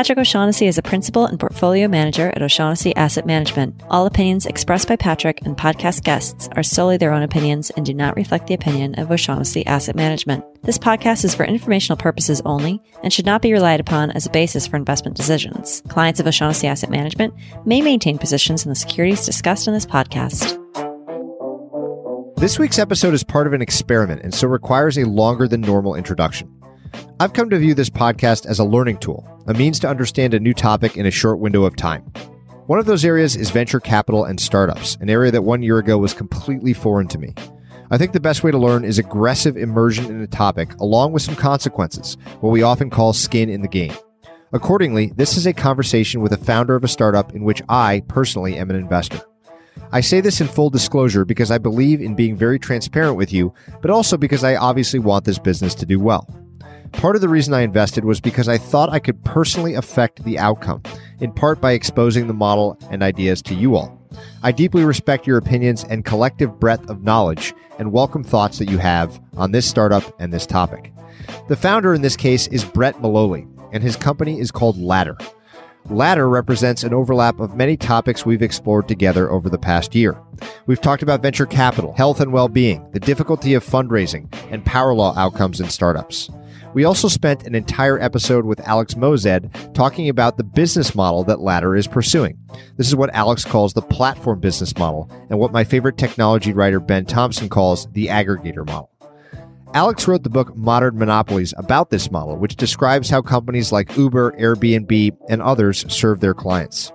Patrick O'Shaughnessy is a principal and portfolio manager at O'Shaughnessy Asset Management. All opinions expressed by Patrick and podcast guests are solely their own opinions and do not reflect the opinion of O'Shaughnessy Asset Management. This podcast is for informational purposes only and should not be relied upon as a basis for investment decisions. Clients of O'Shaughnessy Asset Management may maintain positions in the securities discussed in this podcast. This week's episode is part of an experiment and so requires a longer than normal introduction. I've come to view this podcast as a learning tool, a means to understand a new topic in a short window of time. One of those areas is venture capital and startups, an area that one year ago was completely foreign to me. I think the best way to learn is aggressive immersion in a topic along with some consequences, what we often call skin in the game. Accordingly, this is a conversation with a founder of a startup in which I personally am an investor. I say this in full disclosure because I believe in being very transparent with you, but also because I obviously want this business to do well. Part of the reason I invested was because I thought I could personally affect the outcome, in part by exposing the model and ideas to you all. I deeply respect your opinions and collective breadth of knowledge and welcome thoughts that you have on this startup and this topic. The founder in this case is Brett Maloley, and his company is called Ladder. Ladder represents an overlap of many topics we've explored together over the past year. We've talked about venture capital, health and well being, the difficulty of fundraising, and power law outcomes in startups. We also spent an entire episode with Alex Moazed talking about the business model that Ladder is pursuing. This is what Alex calls the platform business model, and what my favorite technology writer Ben Thompson calls the aggregator model. Alex wrote the book Modern Monopolies about this model, which describes how companies like Uber, Airbnb, and others serve their clients.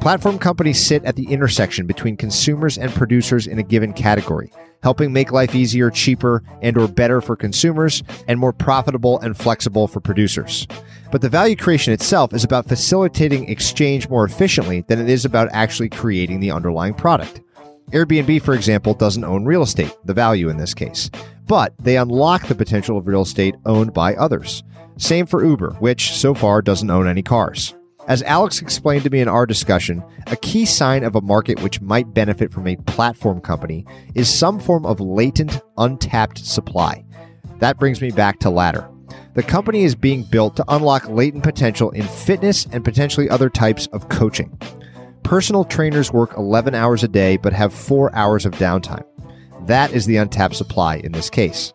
Platform companies sit at the intersection between consumers and producers in a given category, helping make life easier, cheaper, and or better for consumers and more profitable and flexible for producers. But the value creation itself is about facilitating exchange more efficiently than it is about actually creating the underlying product. Airbnb, for example, doesn't own real estate, the value in this case, but they unlock the potential of real estate owned by others. Same for Uber, which so far doesn't own any cars. As Alex explained to me in our discussion, a key sign of a market which might benefit from a platform company is some form of latent, untapped supply. That brings me back to Ladder. The company is being built to unlock latent potential in fitness and potentially other types of coaching. Personal trainers work 11 hours a day but have four hours of downtime. That is the untapped supply in this case.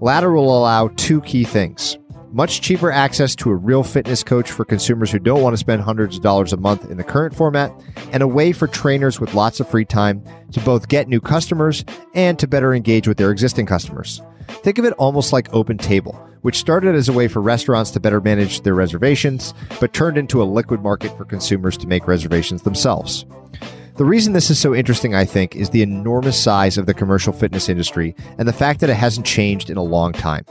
Ladder will allow two key things much cheaper access to a real fitness coach for consumers who don't want to spend hundreds of dollars a month in the current format, and a way for trainers with lots of free time to both get new customers and to better engage with their existing customers. Think of it almost like Open Table, which started as a way for restaurants to better manage their reservations, but turned into a liquid market for consumers to make reservations themselves. The reason this is so interesting, I think, is the enormous size of the commercial fitness industry and the fact that it hasn't changed in a long time.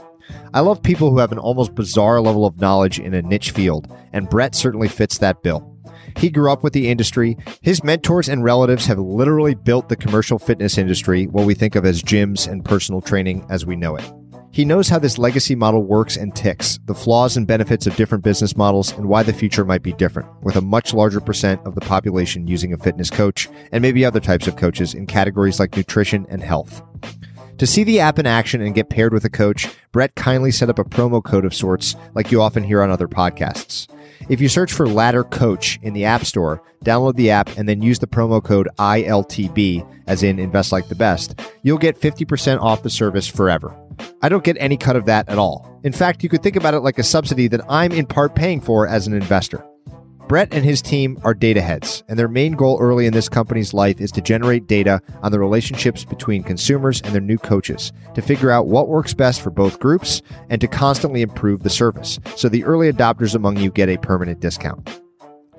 I love people who have an almost bizarre level of knowledge in a niche field, and Brett certainly fits that bill. He grew up with the industry. His mentors and relatives have literally built the commercial fitness industry, what we think of as gyms and personal training as we know it. He knows how this legacy model works and ticks, the flaws and benefits of different business models, and why the future might be different, with a much larger percent of the population using a fitness coach and maybe other types of coaches in categories like nutrition and health. To see the app in action and get paired with a coach, Brett kindly set up a promo code of sorts like you often hear on other podcasts. If you search for Ladder Coach in the App Store, download the app and then use the promo code ILTB, as in Invest Like the Best, you'll get 50% off the service forever. I don't get any cut of that at all. In fact, you could think about it like a subsidy that I'm in part paying for as an investor. Brett and his team are data heads, and their main goal early in this company's life is to generate data on the relationships between consumers and their new coaches to figure out what works best for both groups and to constantly improve the service so the early adopters among you get a permanent discount.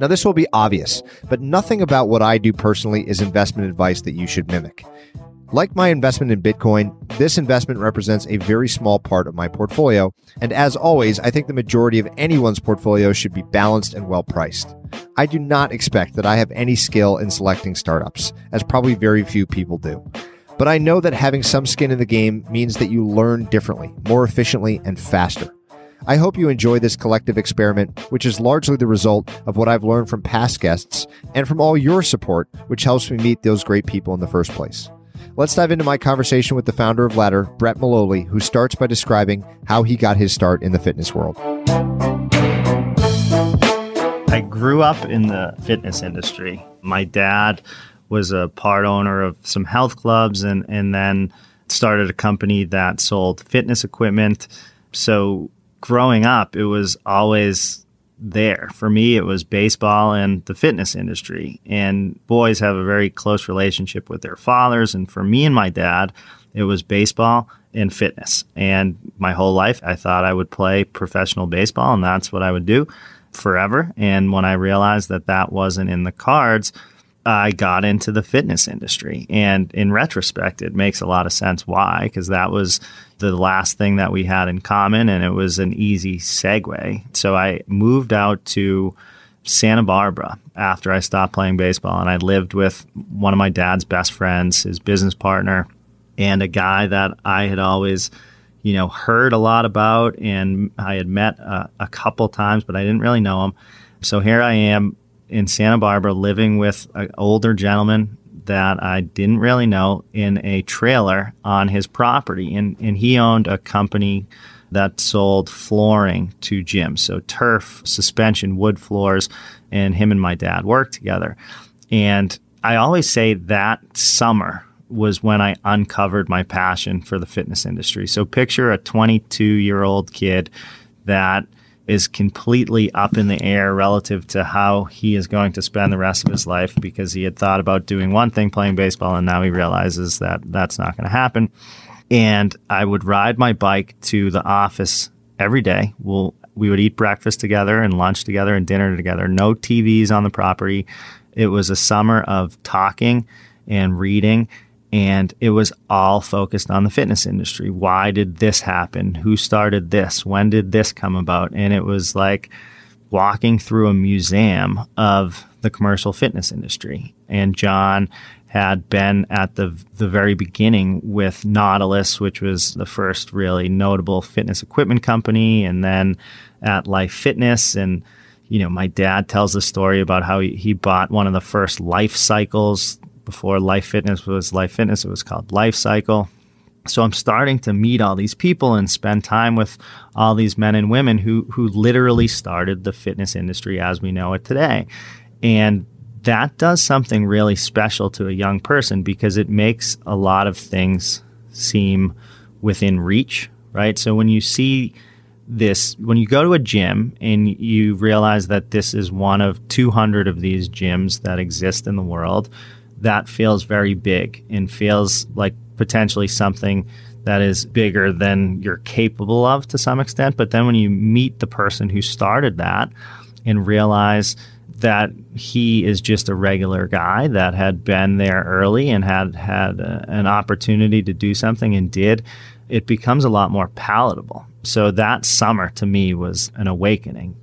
Now, this will be obvious, but nothing about what I do personally is investment advice that you should mimic. Like my investment in Bitcoin, this investment represents a very small part of my portfolio. And as always, I think the majority of anyone's portfolio should be balanced and well priced. I do not expect that I have any skill in selecting startups, as probably very few people do. But I know that having some skin in the game means that you learn differently, more efficiently, and faster. I hope you enjoy this collective experiment, which is largely the result of what I've learned from past guests and from all your support, which helps me meet those great people in the first place. Let's dive into my conversation with the founder of Ladder, Brett Maloley, who starts by describing how he got his start in the fitness world. I grew up in the fitness industry. My dad was a part owner of some health clubs and, and then started a company that sold fitness equipment. So growing up, it was always there. For me, it was baseball and the fitness industry. And boys have a very close relationship with their fathers. And for me and my dad, it was baseball and fitness. And my whole life, I thought I would play professional baseball, and that's what I would do forever. And when I realized that that wasn't in the cards, I got into the fitness industry. And in retrospect, it makes a lot of sense why, because that was the last thing that we had in common and it was an easy segue. So I moved out to Santa Barbara after I stopped playing baseball and I lived with one of my dad's best friends, his business partner, and a guy that I had always you know heard a lot about and I had met a, a couple times but I didn't really know him. So here I am in Santa Barbara living with an older gentleman that I didn't really know in a trailer on his property. And, and he owned a company that sold flooring to gyms. So turf, suspension, wood floors, and him and my dad worked together. And I always say that summer was when I uncovered my passion for the fitness industry. So picture a 22 year old kid that is completely up in the air relative to how he is going to spend the rest of his life because he had thought about doing one thing playing baseball and now he realizes that that's not going to happen. And I would ride my bike to the office every day. We'll, we would eat breakfast together and lunch together and dinner together. No TVs on the property. It was a summer of talking and reading and it was all focused on the fitness industry. Why did this happen? Who started this? When did this come about? And it was like walking through a museum of the commercial fitness industry. And John had been at the the very beginning with Nautilus, which was the first really notable fitness equipment company, and then at Life Fitness and you know, my dad tells the story about how he, he bought one of the first life cycles before Life Fitness was Life Fitness, it was called Life Cycle. So I'm starting to meet all these people and spend time with all these men and women who who literally started the fitness industry as we know it today. And that does something really special to a young person because it makes a lot of things seem within reach, right? So when you see this when you go to a gym and you realize that this is one of 200 of these gyms that exist in the world, that feels very big and feels like potentially something that is bigger than you're capable of to some extent. But then when you meet the person who started that and realize that he is just a regular guy that had been there early and had had a, an opportunity to do something and did, it becomes a lot more palatable. So that summer to me was an awakening.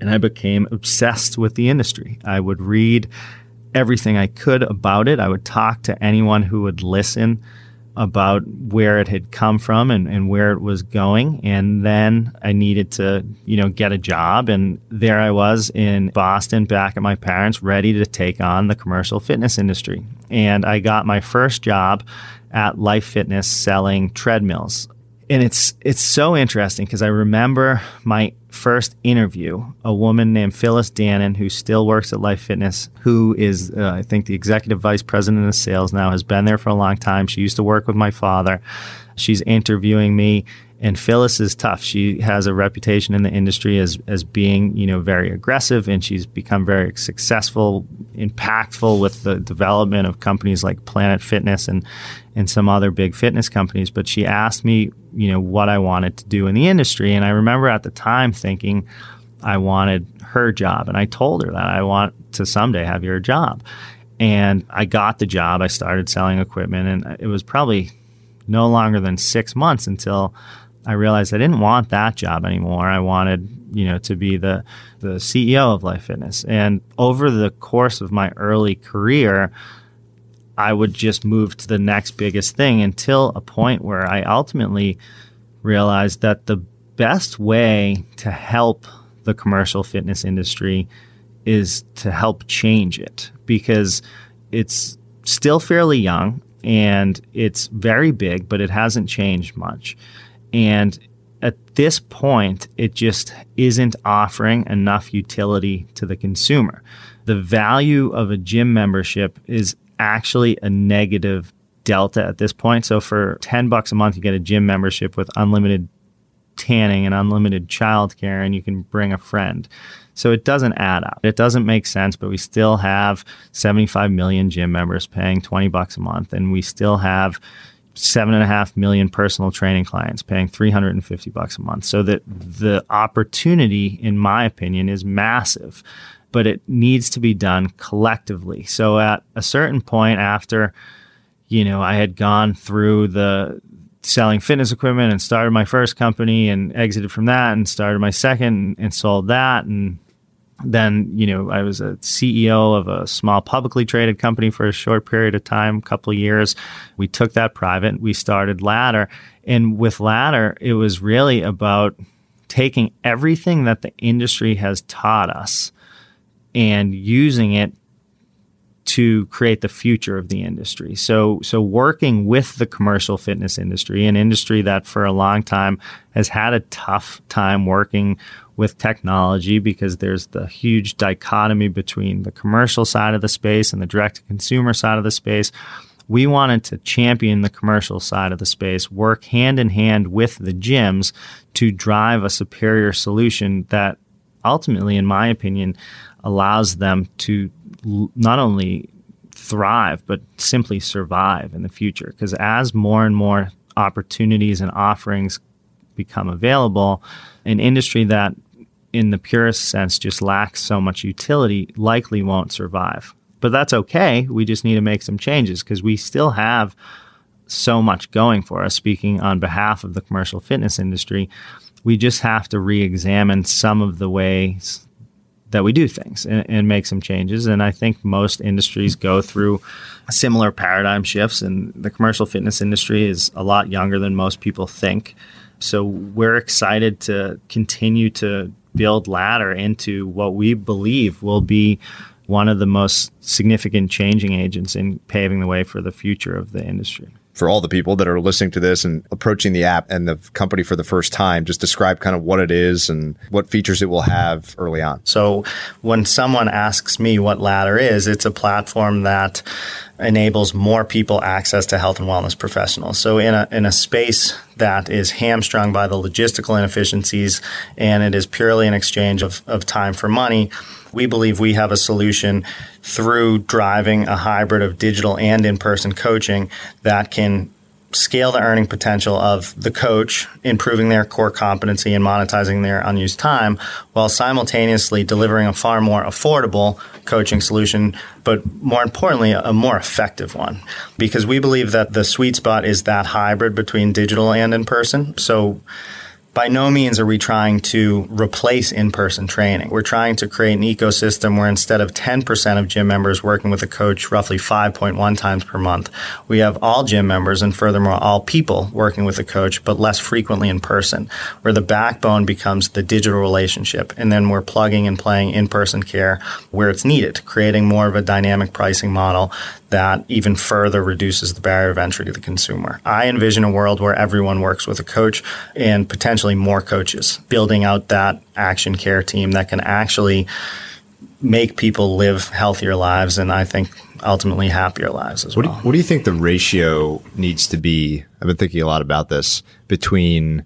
And I became obsessed with the industry. I would read everything I could about it. I would talk to anyone who would listen about where it had come from and, and where it was going. And then I needed to, you know, get a job. And there I was in Boston back at my parents, ready to take on the commercial fitness industry. And I got my first job at Life Fitness selling treadmills and it's it's so interesting because I remember my first interview, a woman named Phyllis Dannon, who still works at Life Fitness, who is uh, I think the executive vice president of sales now, has been there for a long time. She used to work with my father. She's interviewing me, and Phyllis is tough. She has a reputation in the industry as as being, you know, very aggressive and she's become very successful, impactful with the development of companies like Planet Fitness and and some other big fitness companies, but she asked me, you know, what I wanted to do in the industry and I remember at the time thinking I wanted her job and I told her that I want to someday have your job. And I got the job. I started selling equipment and it was probably no longer than 6 months until I realized I didn't want that job anymore. I wanted, you know, to be the the CEO of Life Fitness. And over the course of my early career, I would just move to the next biggest thing until a point where I ultimately realized that the best way to help the commercial fitness industry is to help change it because it's still fairly young and it's very big, but it hasn't changed much. And at this point, it just isn't offering enough utility to the consumer. The value of a gym membership is actually a negative delta at this point. So for 10 bucks a month, you get a gym membership with unlimited tanning and unlimited childcare, and you can bring a friend. So it doesn't add up. It doesn't make sense, but we still have 75 million gym members paying 20 bucks a month, and we still have seven and a half million personal training clients paying 350 bucks a month. So that the opportunity, in my opinion, is massive, but it needs to be done collectively. So at a certain point after, you know, I had gone through the selling fitness equipment and started my first company and exited from that and started my second and sold that and then you know I was a CEO of a small publicly traded company for a short period of time, a couple of years. We took that private. We started Ladder, and with Ladder, it was really about taking everything that the industry has taught us and using it to create the future of the industry. So, so working with the commercial fitness industry, an industry that for a long time has had a tough time working with technology because there's the huge dichotomy between the commercial side of the space and the direct to consumer side of the space. We wanted to champion the commercial side of the space, work hand in hand with the gyms to drive a superior solution that ultimately, in my opinion, allows them to not only thrive, but simply survive in the future. Because as more and more opportunities and offerings become available, an industry that, in the purest sense, just lacks so much utility likely won't survive. But that's okay. We just need to make some changes because we still have so much going for us. Speaking on behalf of the commercial fitness industry, we just have to re examine some of the ways that we do things and, and, make some changes. And I think most industries go through similar paradigm shifts, and the commercial fitness industry is a lot younger than most people think. So we're excited to continue to build Ladder into what we believe will be one of the most significant changing agents in paving the way for the future of the industry for all the people that are listening to this and approaching the app and the company for the first time, just describe kind of what it is and what features it will have early on. So, when someone asks me what Ladder is, it's a platform that enables more people access to health and wellness professionals. So in a in a space that is hamstrung by the logistical inefficiencies and it is purely an exchange of, of time for money, we believe we have a solution through driving a hybrid of digital and in-person coaching that can scale the earning potential of the coach, improving their core competency and monetizing their unused time, while simultaneously delivering a far more affordable coaching solution, but more importantly, a more effective one. Because we believe that the sweet spot is that hybrid between digital and in person. So by no means are we trying to replace in person training. We're trying to create an ecosystem where instead of 10% of gym members working with a coach roughly 5.1 times per month, we have all gym members and furthermore all people working with a coach, but less frequently in person, where the backbone becomes the digital relationship. And then we're plugging and playing in person care where it's needed, creating more of a dynamic pricing model that even further reduces the barrier of entry to the consumer. I envision a world where everyone works with a coach and potentially more coaches, building out that action care team that can actually make people live healthier lives and I think ultimately happier lives as what well. Do you, what do you think the ratio needs to be? I've been thinking a lot about this between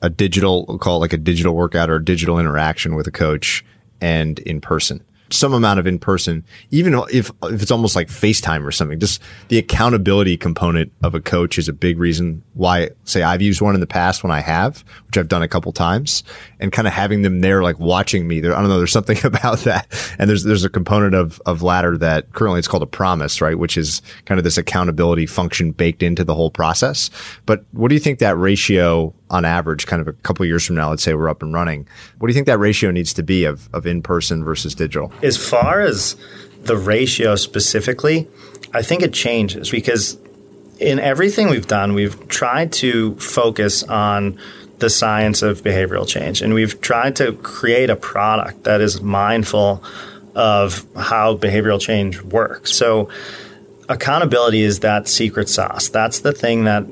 a digital, we'll call it like a digital workout or a digital interaction with a coach and in person some amount of in person, even if if it's almost like FaceTime or something. Just the accountability component of a coach is a big reason why. Say I've used one in the past when I have, which I've done a couple times, and kind of having them there, like watching me. There, I don't know. There's something about that, and there's there's a component of of ladder that currently it's called a promise, right? Which is kind of this accountability function baked into the whole process. But what do you think that ratio on average, kind of a couple years from now, let's say we're up and running. What do you think that ratio needs to be of, of in person versus digital? As far as the ratio specifically, I think it changes because in everything we've done, we've tried to focus on the science of behavioral change. And we've tried to create a product that is mindful of how behavioral change works. So accountability is that secret sauce. That's the thing that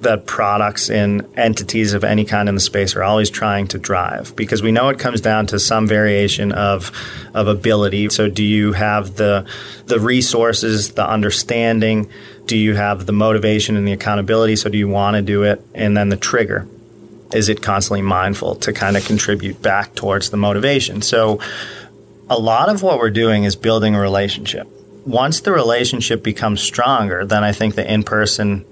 that products and entities of any kind in the space are always trying to drive because we know it comes down to some variation of of ability. So do you have the the resources, the understanding, do you have the motivation and the accountability? So do you want to do it? And then the trigger. Is it constantly mindful to kind of contribute back towards the motivation? So a lot of what we're doing is building a relationship. Once the relationship becomes stronger, then I think the in person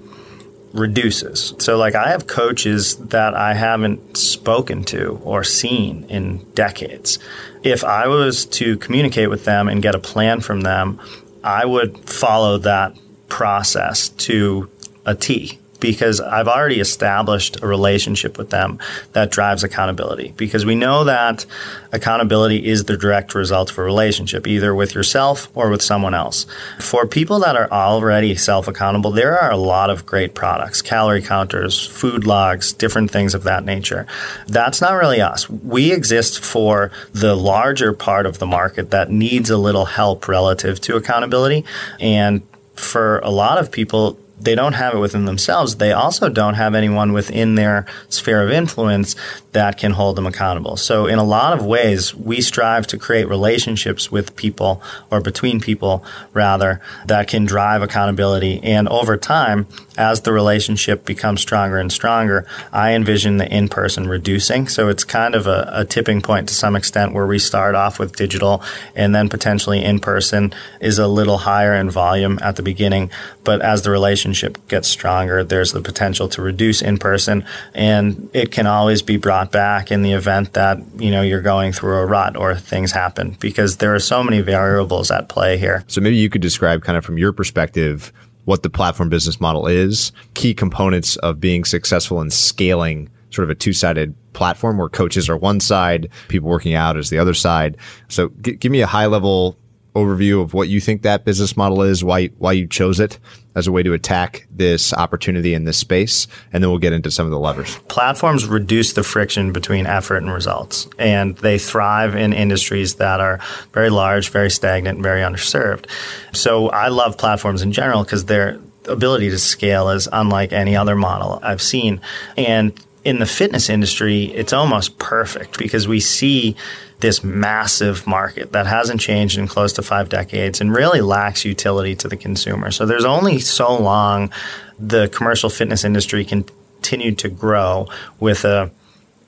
reduces. So, like, I have coaches that I haven't spoken to or seen in decades. If I was to communicate with them and get a plan from them, I would follow that process to a T because I've already established a relationship with them that drives accountability. Because we know that accountability is the direct result of a relationship, either with yourself or with someone else. For people that are already self accountable, there are a lot of great products calorie counters, food logs, different things of that nature. That's not really us. We exist for the larger part of the market that needs a little help relative to accountability. And for a lot of people, they don't have it within themselves. They also don't have anyone within their sphere of influence that can hold them accountable. So, in a lot of ways, we strive to create relationships with people or between people, rather, that can drive accountability. And over time, as the relationship becomes stronger and stronger, I envision the in person reducing. So, it's kind of a, a tipping point to some extent where we start off with digital and then potentially in person is a little higher in volume at the beginning. But as the relationship gets stronger, there's the potential to reduce in person, and it can always be brought back in the event that you know you're going through a rut or things happen because there are so many variables at play here. So maybe you could describe kind of from your perspective what the platform business model is, key components of being successful in scaling sort of a two-sided platform where coaches are one side, people working out is the other side. So g- give me a high level overview of what you think that business model is, why why you chose it as a way to attack this opportunity in this space, and then we'll get into some of the levers. Platforms reduce the friction between effort and results, and they thrive in industries that are very large, very stagnant, very underserved. So I love platforms in general because their ability to scale is unlike any other model I've seen, and in the fitness industry, it's almost perfect because we see this massive market that hasn't changed in close to five decades and really lacks utility to the consumer. So there's only so long the commercial fitness industry continued to grow with a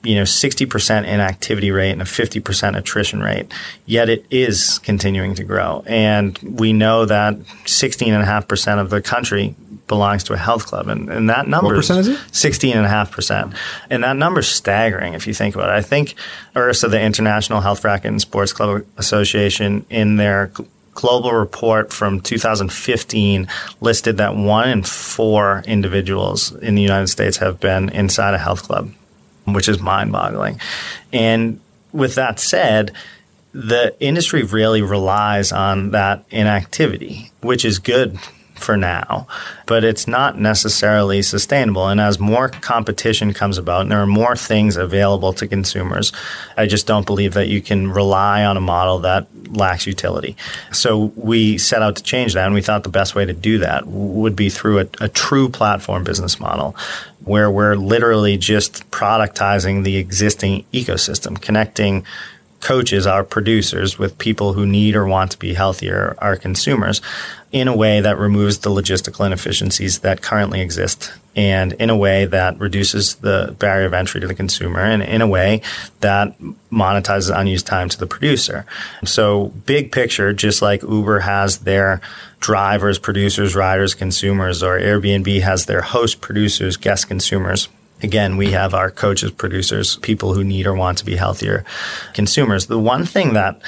you know 60% inactivity rate and a 50% attrition rate yet it is continuing to grow and we know that 16.5% of the country belongs to a health club, and, and that number what percent is it? Sixteen and a half percent, and that number is staggering if you think about it. I think IHRSA, the International Health Racquet and Sports Club Association, in their global report from 2015 listed that one in four individuals in the United States have been inside a health club, which is mind-boggling. And with that said, the industry really relies on that inactivity, which is good for now, but it's not necessarily sustainable. And as more competition comes about and there are more things available to consumers, I just don't believe that you can rely on a model that lacks utility. So we set out to change that, and we thought the best way to do that would be through a, a true platform business model where we're literally just productizing the existing ecosystem, connecting coaches, our producers, with people who need or want to be healthier, our consumers, in a way that removes the logistical inefficiencies that currently exist and in a way that reduces the barrier of entry to the consumer and in a way that monetizes unused time to the producer. So, big picture, just like Uber has their drivers, producers, riders, consumers, or Airbnb has their host, producers, guest consumers Again, we have our coaches, producers, people who need or want to be healthier consumers. The one thing that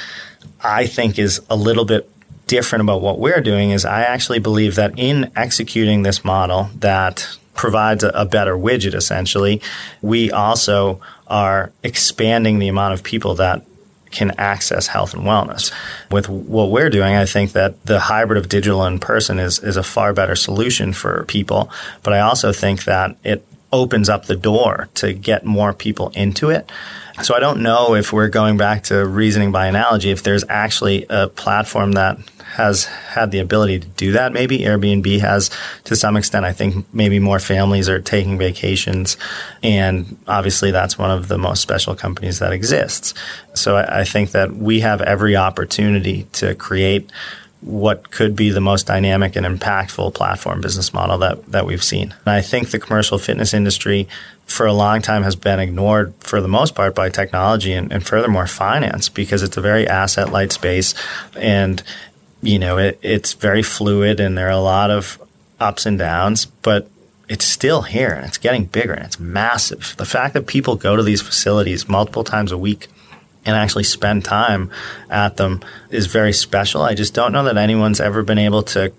I think is a little bit different about what we're doing is I actually believe that in executing this model that provides a, better widget essentially, we also are expanding the amount of people that can access health and wellness. With what we're doing, I think that the hybrid of digital and person is, is a far better solution for people. But I also think that it opens up the door to get more people into it. So I don't know if we're going back to reasoning by analogy, if there's actually a platform that has had the ability to do that. Maybe Airbnb has to some extent. I think maybe more families are taking vacations. And obviously, that's one of the most special companies that exists. So I, I think that we have every opportunity to create what could be the most dynamic and impactful platform business model that, that we've seen. And I think the commercial fitness industry for a long time has been ignored for the most part by technology and, and furthermore finance because it's a very asset light space and you know, it, it's very fluid and there are a lot of ups and downs, but it's still here and it's getting bigger and it's massive. The fact that people go to these facilities multiple times a week and actually spend time at them is very special. I just don't know that anyone's ever been able to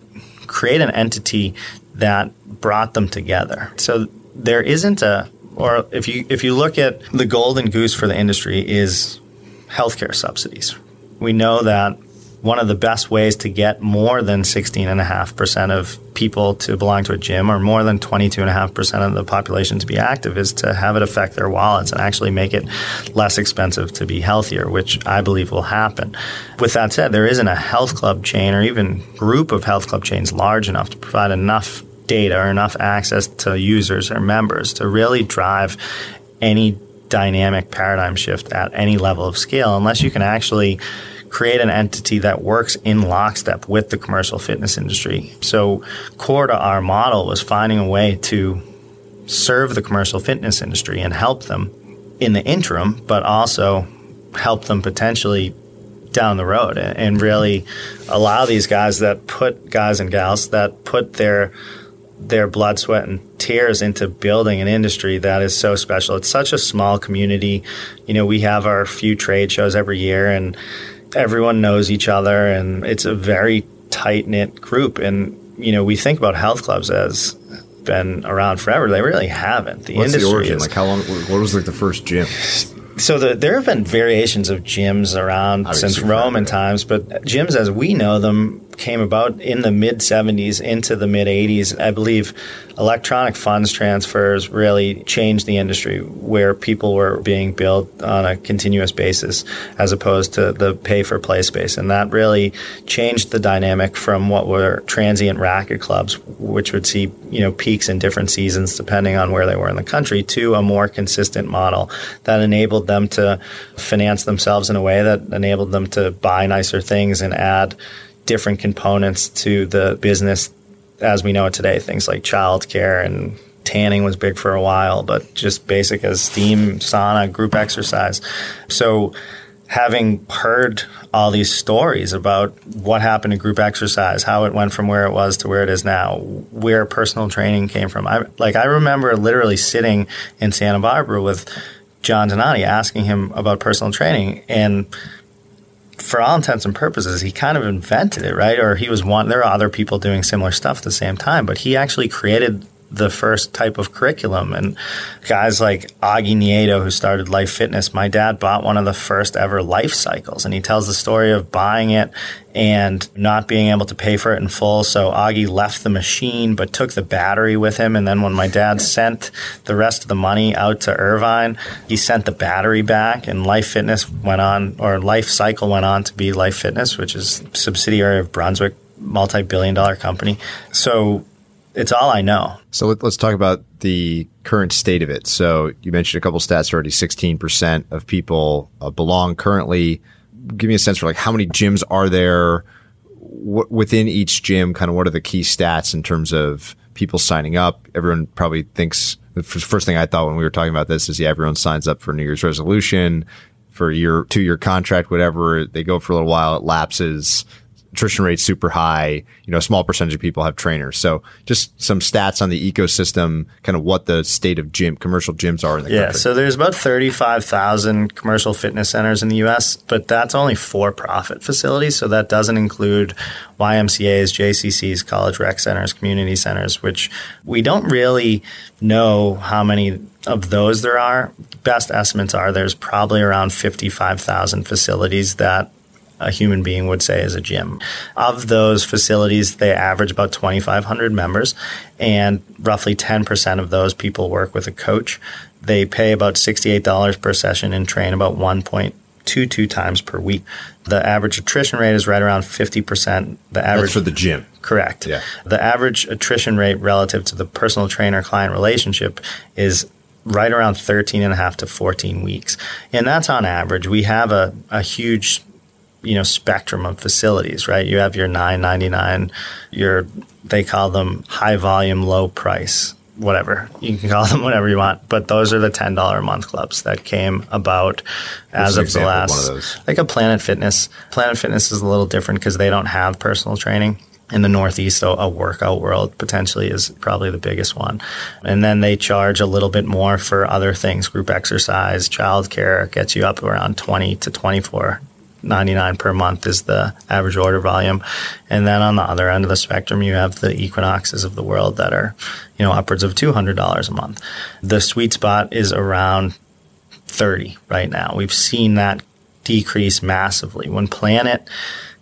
create an entity that brought them together. So there isn't a or if you if you look at the golden goose for the industry is healthcare subsidies. We know that one of the best ways to get more than 16.5% of people to belong to a gym or more than 22.5% of the population to be active is to have it affect their wallets and actually make it less expensive to be healthier, which I believe will happen. With that said, there isn't a health club chain or even group of health club chains large enough to provide enough data or enough access to users or members to really drive any dynamic paradigm shift at any level of scale unless you can actually create an entity that works in lockstep with the commercial fitness industry. So, core to our model was finding a way to serve the commercial fitness industry and help them in the interim, but also help them potentially down the road and really allow these guys that put guys and gals that put their their blood, sweat, and tears into building an industry that is so special. It's such a small community. You know, we have our few trade shows every year, and everyone knows each other and it's a very tight knit group. And, you know, we think about health clubs as been around forever. They really haven't. The What's industry the origin? Is, like how long? What was like the first gym? So the, there have been variations of gyms around Obviously since Roman times, but gyms as we know them came about in the mid 70s into the mid 80s. I believe electronic funds transfers really changed the industry where people were being billed on a continuous basis as opposed to the pay for play space. And that really changed the dynamic from what were transient racket clubs, which would see, you know, peaks in different seasons depending on where they were in the country, to a more consistent model that enabled them to finance themselves in a way that enabled them to buy nicer things and add different components to the business as we know it today. Things like childcare and tanning was big for a while, but just basic as steam, sauna, group exercise. So having heard all these stories about what happened to group exercise, how it went from where it was to where it is now, where personal training came from. I like I remember literally sitting in Santa Barbara with John Donati asking him about personal training and for all intents and purposes, he kind of invented it, right? Or he was one. There are other people doing similar stuff at the same time, but he actually created the first type of curriculum. And guys like Augie Nieto, who started Life Fitness, my dad bought one of the first ever life cycles. And he tells the story of buying it and not being able to pay for it in full. So Augie left the machine, but took the battery with him. And then when my dad sent the rest of the money out to Irvine, he sent the battery back. And Life Fitness went on, or Life Cycle went on to be Life Fitness, which is subsidiary of Brunswick multi-billion dollar company. So it's all I know. So let, us talk about the current state of it. So you mentioned a couple stats already. Sixteen percent of people uh, belong currently. Give me a sense for like how many gyms are there w- within each gym. Kind of what are the key stats in terms of people signing up? Everyone probably thinks the first thing I thought when we were talking about this is yeah, everyone signs up for New Year's resolution for year, two year contract, whatever. They go for a little while, it lapses attrition rate's super high. You know, a small percentage of people have trainers. So just some stats on the ecosystem, kind of what the state of gym, commercial gyms are in the yeah, country. so there's about 35,000 commercial fitness centers in the US, but that's only for profit facilities. So that doesn't include YMCA's, JCC's, college rec centers, community centers, which we don't really know how many of those there are. Best estimates are there's probably around 55,000 facilities that a human being would say is a gym. Of those facilities, they average about 2,500 members, and roughly 10% of those people work with a coach. They pay about $68 per session and train about 1.22 times per week. The average attrition rate is right around 50%. The average That's for the gym. Correct. Yeah. The average attrition rate relative to the personal trainer client relationship is right around 13 and a half to 14 weeks. And that's on average. We have a, a huge you know spectrum of facilities, right? You have your 9.99, your they call them high volume, low price, whatever. You can call them whatever you want, but those are the ten dollar a month clubs that came about as of the last, of like a Planet Fitness. Planet Fitness is a little different because they don't have personal training. In the Northeast, a, a workout world potentially is probably the biggest one. And then they charge a little bit more for other things, group exercise, childcare gets you up around 20 to 24 99 per month is the average order volume. And then on the other end of the spectrum, you have the equinoxes of the world that are, you know, upwards of $200 a month. The sweet spot is around 30 right now. We've seen that decrease massively. When Planet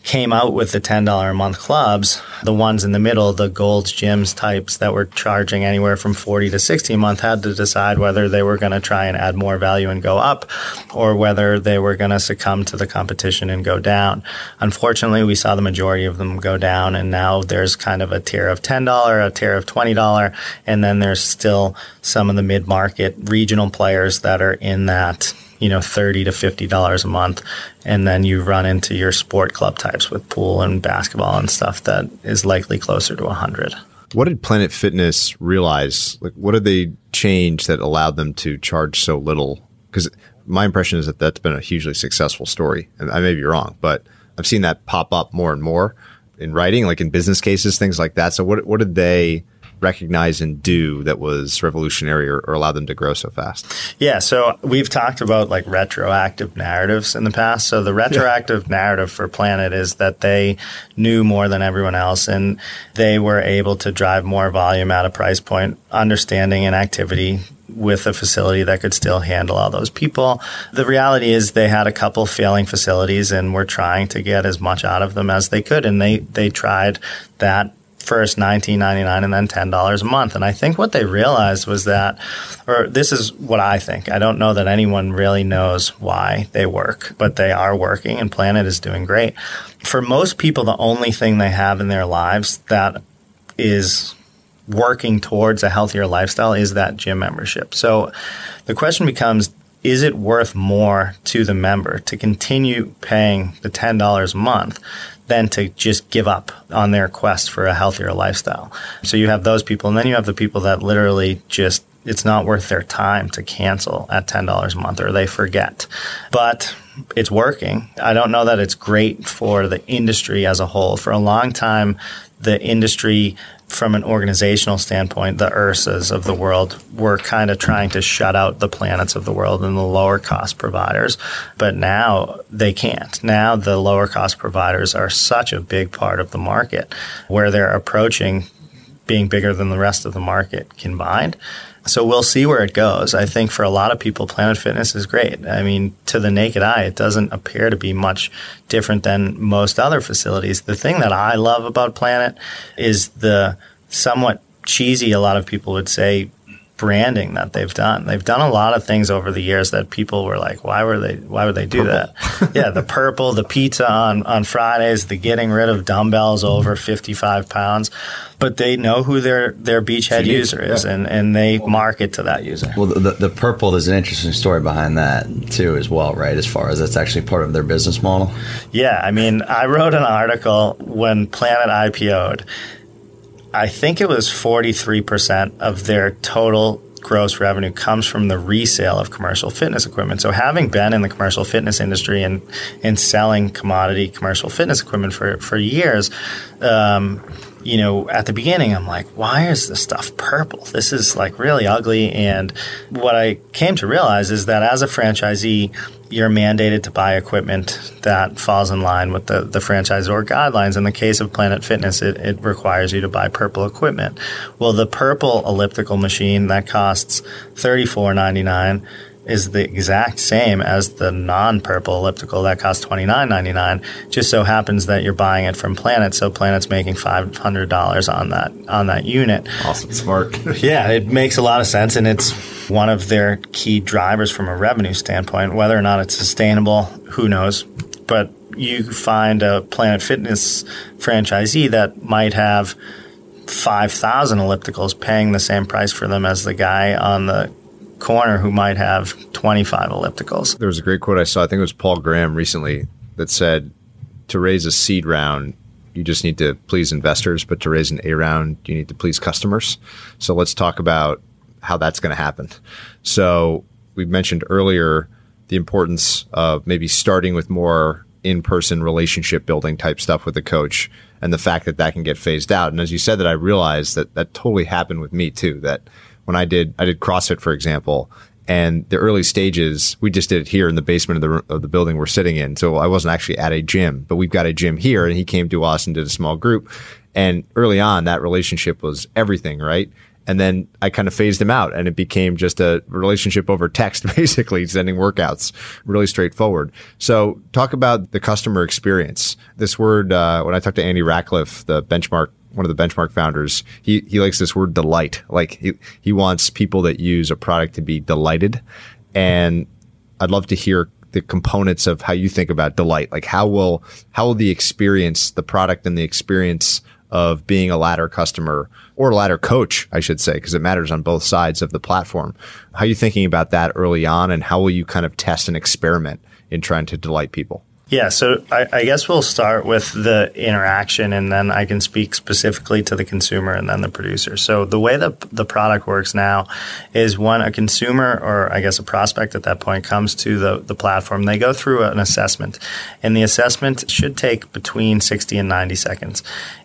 came out with the $10 a month clubs, the ones in the middle, the Gold's Gyms types that were charging anywhere from 40 to 60 a month had to decide whether they were going to try and add more value and go up or whether they were going to succumb to the competition and go down. Unfortunately, we saw the majority of them go down and now there's kind of a tier of $10, a tier of $20, and then there's still some of the mid-market regional players that are in that you know, thirty to fifty dollars a month, and then you run into your sport club types with pool and basketball and stuff that is likely closer to a hundred. What did Planet Fitness realize? Like, what did they change that allowed them to charge so little? Because my impression is that that's been a hugely successful story. And I may be wrong, but I've seen that pop up more and more in writing, like in business cases, things like that. So, what what did they recognize and do that was revolutionary or, or allowed them to grow so fast? Yeah, so we've talked about like retroactive narratives in the past. So the retroactive yeah. narrative for Planet is that they knew more than everyone else and they were able to drive more volume at a price point, understanding and activity with a facility that could still handle all those people. The reality is they had a couple failing facilities and were trying to get as much out of them as they could and they they tried that first nineteen ninety nine and then ten dollars a month. And I think what they realized was that, or this is what I think. I don't know that anyone really knows why they work, but they are working, and Planet is doing great. For most people, the only thing they have in their lives that is working towards a healthier lifestyle is that gym membership. So the question becomes is it worth more to the member to continue paying the $10 a month than to just give up on their quest for a healthier lifestyle? So you have those people, and then you have the people that literally just it's not worth their time to cancel at $10 a month or they forget. But it's working. I don't know that it's great for the industry as a whole. For a long time, the industry from an organizational standpoint, the IHRSAs of the world were kind of trying to shut out the planets of the world and the lower cost providers. But now they can't. Now the lower cost providers are such a big part of the market where they're approaching being bigger than the rest of the market combined. So we'll see where it goes. I think for a lot of people, Planet Fitness is great. I mean, to the naked eye, it doesn't appear to be much different than most other facilities. The thing that I love about Planet is the somewhat cheesy, a lot of people would say, branding that they've done. They've done a lot of things over the years that people were like, why were they why would they do purple. that? yeah, the purple, the pizza on, on Fridays, the getting rid of dumbbells over fifty five pounds. But they know who their their beachhead user is yeah. and, and they market to that user. Well the, the purple there's an interesting story behind that too as well, right? As far as that's actually part of their business model. Yeah. I mean I wrote an article when Planet IPO'd I think it was 43% of their total gross revenue comes from the resale of commercial fitness equipment. So having been in the commercial fitness industry and, and selling commodity commercial fitness equipment for, for years, um, you know, at the beginning, I'm like, why is this stuff purple? This is like really ugly. And what I came to realize is that as a franchisee, you're mandated to buy equipment that falls in line with the, the franchisor guidelines. In the case of Planet Fitness, it, it requires you to buy purple equipment. Well, the purple elliptical machine that costs $34.99 is the exact same as the non-purple elliptical that costs twenty nine ninety nine. Just so happens that you're buying it from Planet, so Planet's making five hundred dollars on that on that unit. Awesome, smart. yeah, it makes a lot of sense, and it's one of their key drivers from a revenue standpoint. Whether or not it's sustainable, who knows? But you find a Planet Fitness franchisee that might have 5,000 ellipticals paying the same price for them as the guy on the corner who might have 25 ellipticals. There was a great quote I saw, I think it was Paul Graham recently, that said, to raise a seed round, you just need to please investors, but to raise an A round, you need to please customers. So let's talk about how that's going to happen. So we mentioned earlier the importance of maybe starting with more in-person relationship building type stuff with the coach and the fact that that can get phased out. And as you said that I realized that that totally happened with me too, that when I did I did CrossFit for example, and the early stages we just did it here in the basement of the of the building we're sitting in. So I wasn't actually at a gym, but we've got a gym here, and he came to us and did a small group. And early on, that relationship was everything, right? And then I kind of phased him out and it became just a relationship over text, basically sending workouts, really straightforward. So talk about the customer experience. This word, uh, when I talked to Andy Rachleff, the benchmark one of the benchmark founders, he he likes this word delight. Like he he wants people that use a product to be delighted. And I'd love to hear the components of how you think about delight. Like how will how will the experience, the product and the experience of being a ladder customer or ladder coach, I should say, because it matters on both sides of the platform. How are you thinking about that early on and how will you kind of test and experiment in trying to delight people? Yeah, so I, I, guess we'll start with the interaction, and then I can speak specifically to the consumer and then the producer. So the way that the product works now is when a consumer, or I guess a prospect at that point, comes to the, the platform, they go through an assessment, and the assessment should take between 60 and 90 seconds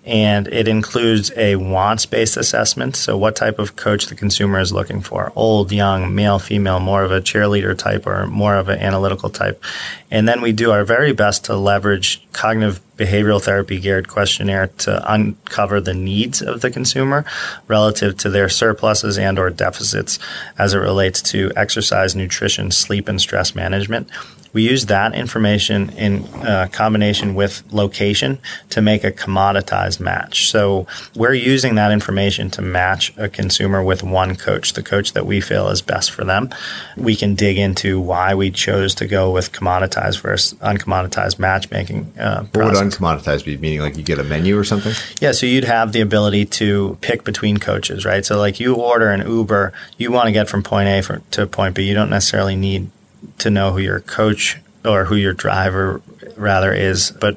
and it includes a wants based assessment. So, what type of coach the consumer is looking for old, young, male, female, more of a cheerleader type or more of an analytical type. And then we do our very best to leverage cognitive behavioral therapy geared questionnaire to uncover the needs of the consumer relative to their surpluses and or deficits as it relates to exercise nutrition sleep and stress management we use that information in uh, combination with location to make a commoditized match. So we're using that information to match a consumer with one coach, the coach that we feel is best for them. We can dig into why we chose to go with commoditized versus uncommoditized matchmaking. Uh, what would uncommoditized be? Meaning like you get a menu or something? Yeah, so you'd have the ability to pick between coaches, right? So like you order an Uber, you want to get from point A for, to point B. You don't necessarily need to know who your coach or who your driver rather is. But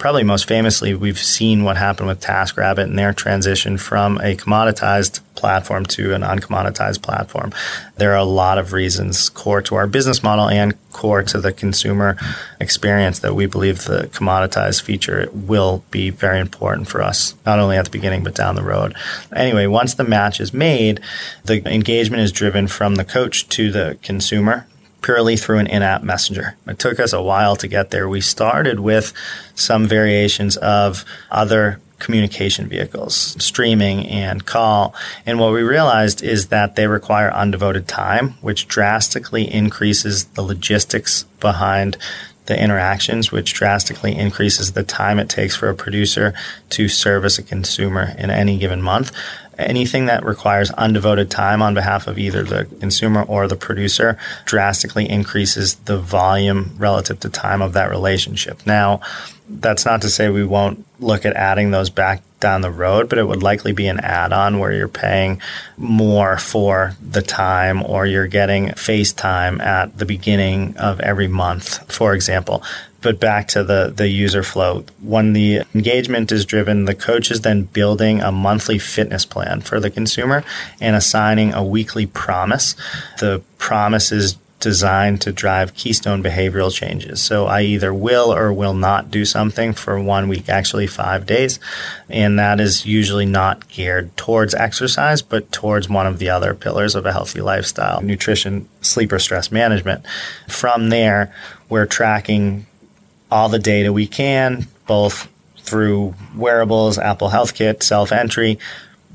probably most famously, we've seen what happened with TaskRabbit and their transition from a commoditized platform to an uncommoditized platform. There are a lot of reasons core to our business model and core to the consumer experience that we believe the commoditized feature will be very important for us, not only at the beginning, but down the road. Anyway, once the match is made, the engagement is driven from the coach to the consumer purely through an in app messenger. It took us a while to get there. We started with some variations of other communication vehicles, streaming and call. And what we realized is that they require undevoted time, which drastically increases the logistics behind the interactions, which drastically increases the time it takes for a producer to service a consumer in any given month anything that requires undevoted time on behalf of either the consumer or the producer drastically increases the volume relative to time of that relationship. Now, that's not to say we won't look at adding those back down the road, but it would likely be an add on where you're paying more for the time or you're getting FaceTime at the beginning of every month, for example. But back to the, the user flow. When the engagement is driven, the coach is then building a monthly fitness plan for the consumer and assigning a weekly promise. The promise is designed to drive keystone behavioral changes. So I either will or will not do something for one week, actually five days. And that is usually not geared towards exercise, but towards one of the other pillars of a healthy lifestyle nutrition, sleep, or stress management. From there, we're tracking all the data we can, both through wearables, Apple Health Kit, self entry,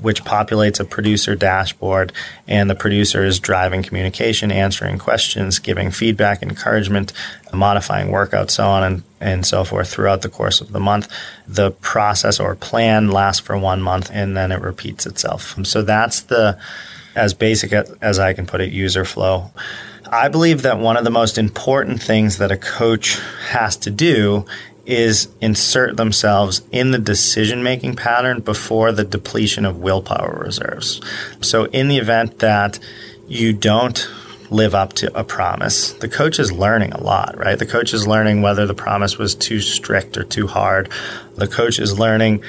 which populates a producer dashboard, and the producer is driving communication, answering questions, giving feedback, encouragement, modifying workouts, so on and, and so forth throughout the course of the month. The process or plan lasts for one month and then it repeats itself. So that's the as basic as I can put it, user flow. I believe that one of the most important things that a coach has to do is insert themselves in the decision making pattern before the depletion of willpower reserves. So, in the event that you don't live up to a promise, the coach is learning a lot, right? The coach is learning whether the promise was too strict or too hard. The coach is learning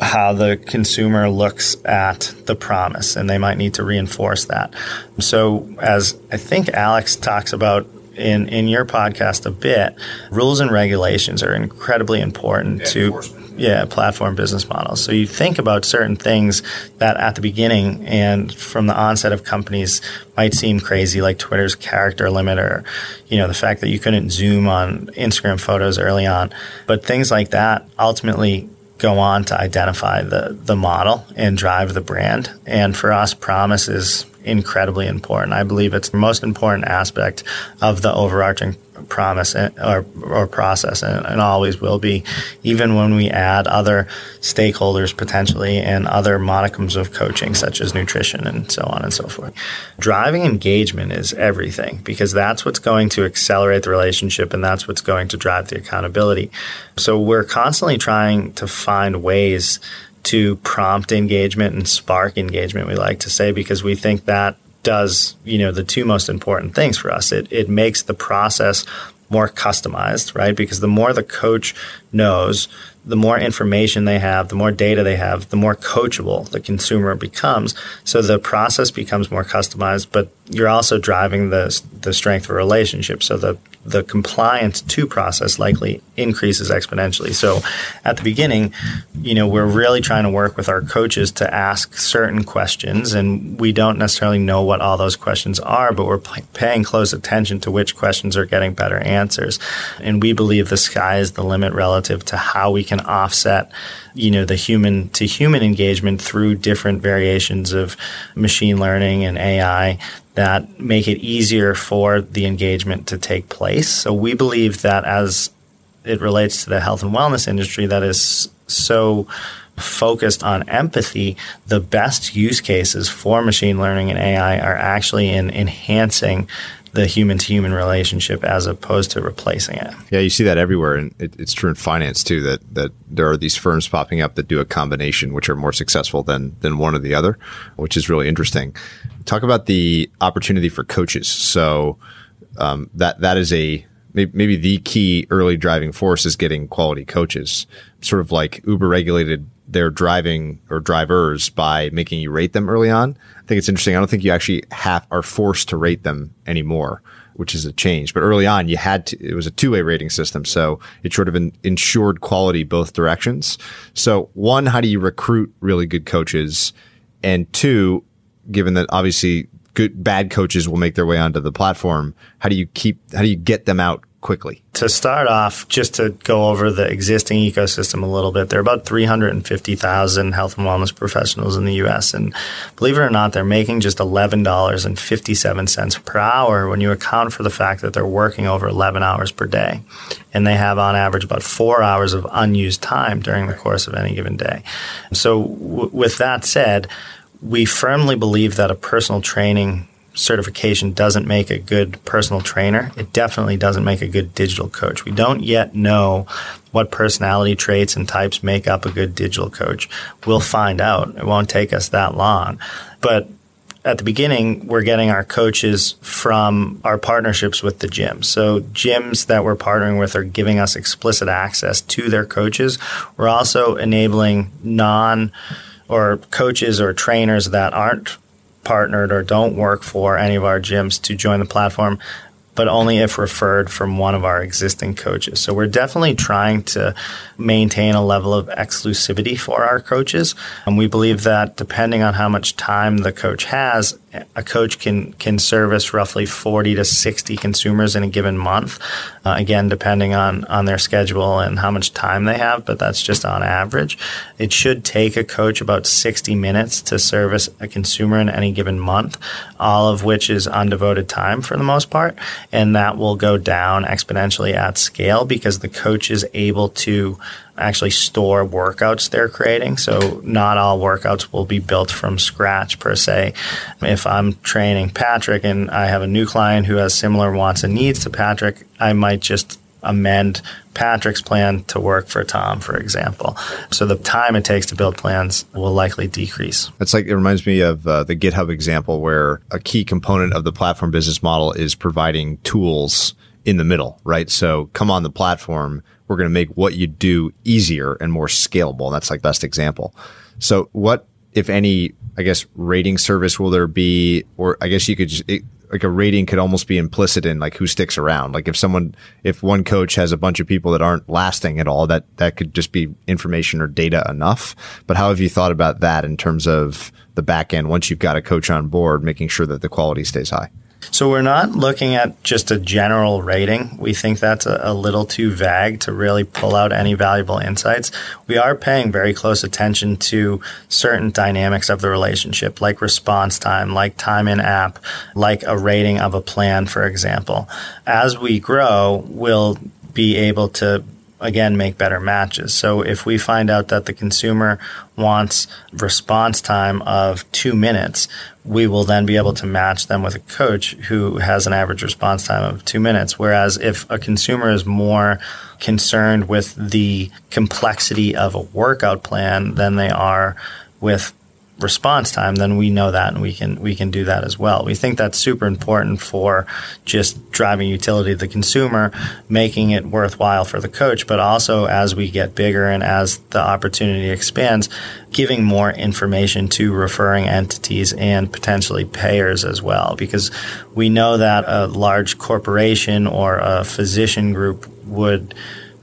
how the consumer looks at the promise and they might need to reinforce that. So as I think Alex talks about in, in your podcast a bit, rules and regulations are incredibly important yeah, to yeah, platform business models. So you think about certain things that at the beginning and from the onset of companies might seem crazy, like Twitter's character limit or, you know, the fact that you couldn't zoom on Instagram photos early on. But things like that ultimately go on to identify the the model and drive the brand. And for us, promise is incredibly important. I believe it's the most important aspect of the overarching promise eh, or, or process and, and, always will be, even when we add other stakeholders potentially and other monikums of coaching, such as nutrition and so on and so forth. Driving engagement is everything because that's what's going to accelerate the relationship and that's what's going to drive the accountability. So we're constantly trying to find ways to prompt engagement and spark engagement, we like to say, because we think that does, you know, the two most important things for us. It, it makes the process more customized, right? Because the more the coach knows, the more information they have, the more data they have, the more coachable the consumer becomes. So the process becomes more customized, but you're also driving the the strength of a relationship. So the the compliance to process likely increases exponentially. So at the beginning, you know, we're really trying to work with our coaches to ask certain questions and we don't necessarily know what all those questions are, but we're p- paying close attention to which questions are getting better answers. And we believe the sky is the limit relative to how we can offset you know the human to human engagement through different variations of machine learning and AI that make it easier for the engagement to take place. So we believe that as it relates to the health and wellness industry that is so focused on empathy, the best use cases for machine learning and AI are actually in enhancing the human to human relationship as opposed to replacing it. Yeah, you see that everywhere, and it, it's true in finance too. That that there are these firms popping up that do a combination, which are more successful than than one or the other, which is really interesting. Talk about the opportunity for coaches. So um, that that is a maybe the key early driving force is getting quality coaches. Sort of like Uber regulated their driving or drivers by making you rate them early on. I think it's interesting. I don't think you actually have are forced to rate them anymore, which is a change. But early on, you had to. It was a two way rating system, so it sort of ensured quality both directions. So one, how do you recruit really good coaches? And two, given that obviously good bad coaches will make their way onto the platform, how do you keep how do you get them out quickly? To start off, just to go over the existing ecosystem a little bit, there are about 350,000 health and wellness professionals in the US. And believe it or not, they're making just $11.57 per hour when you account for the fact that they're working over 11 hours per day. And they have on average about four hours of unused time during the course of any given day. So, w- with that said, we firmly believe that a personal training certification doesn't make a good personal trainer. It definitely doesn't make a good digital coach. We don't yet know what personality traits and types make up a good digital coach. We'll find out. It won't take us that long. But at the beginning, we're getting our coaches from our partnerships with the gyms. So gyms that we're partnering with are giving us explicit access to their coaches. We're also enabling non or coaches or trainers that aren't partnered or don't work for any of our gyms to join the platform but only if referred from one of our existing coaches. So we're definitely trying to maintain a level of exclusivity for our coaches. And we believe that depending on how much time the coach has, a coach can can service roughly 40 to 60 consumers in a given month. Uh, again, depending on on their schedule and how much time they have, but that's just on average. It should take a coach about 60 minutes to service a consumer in any given month, all of which is undevoted time for the most part, and that will go down exponentially at scale because the coach is able to actually store workouts they're creating. So not all workouts will be built from scratch per se. If I'm training Patrick and I have a new client who has similar wants and needs to Patrick, I might just amend Patrick's plan to work for Tom, for example. So the time it takes to build plans will likely decrease. It's like it reminds me of uh, the GitHub example where a key component of the platform business model is providing tools in the middle, right? So come on the platform we're going to make what you do easier and more scalable. And that's like best example. So what, if any, I guess rating service will there be, or I guess you could just, it, like a rating could almost be implicit in like who sticks around. Like if someone, if one coach has a bunch of people that aren't lasting at all, that, that could just be information or data enough. But how have you thought about that in terms of the back end once you've got a coach on board, making sure that the quality stays high? So we're not looking at just a general rating. We think that's a, a, little too vague to really pull out any valuable insights. We are paying very close attention to certain dynamics of the relationship, like response time, like time in app, like a rating of a plan, for example. As we grow, we'll be able to again make better matches. So if we find out that the consumer wants response time of two minutes, we will then be able to match them with a coach who has an average response time of two minutes. Whereas if a consumer is more concerned with the complexity of a workout plan than they are with response time, then we know that and we can we can do that as well. We think that's super important for just driving utility to the consumer, making it worthwhile for the coach, but also as we get bigger and as the opportunity expands, giving more information to referring entities and potentially payers as well. Because we know that a large corporation or a physician group would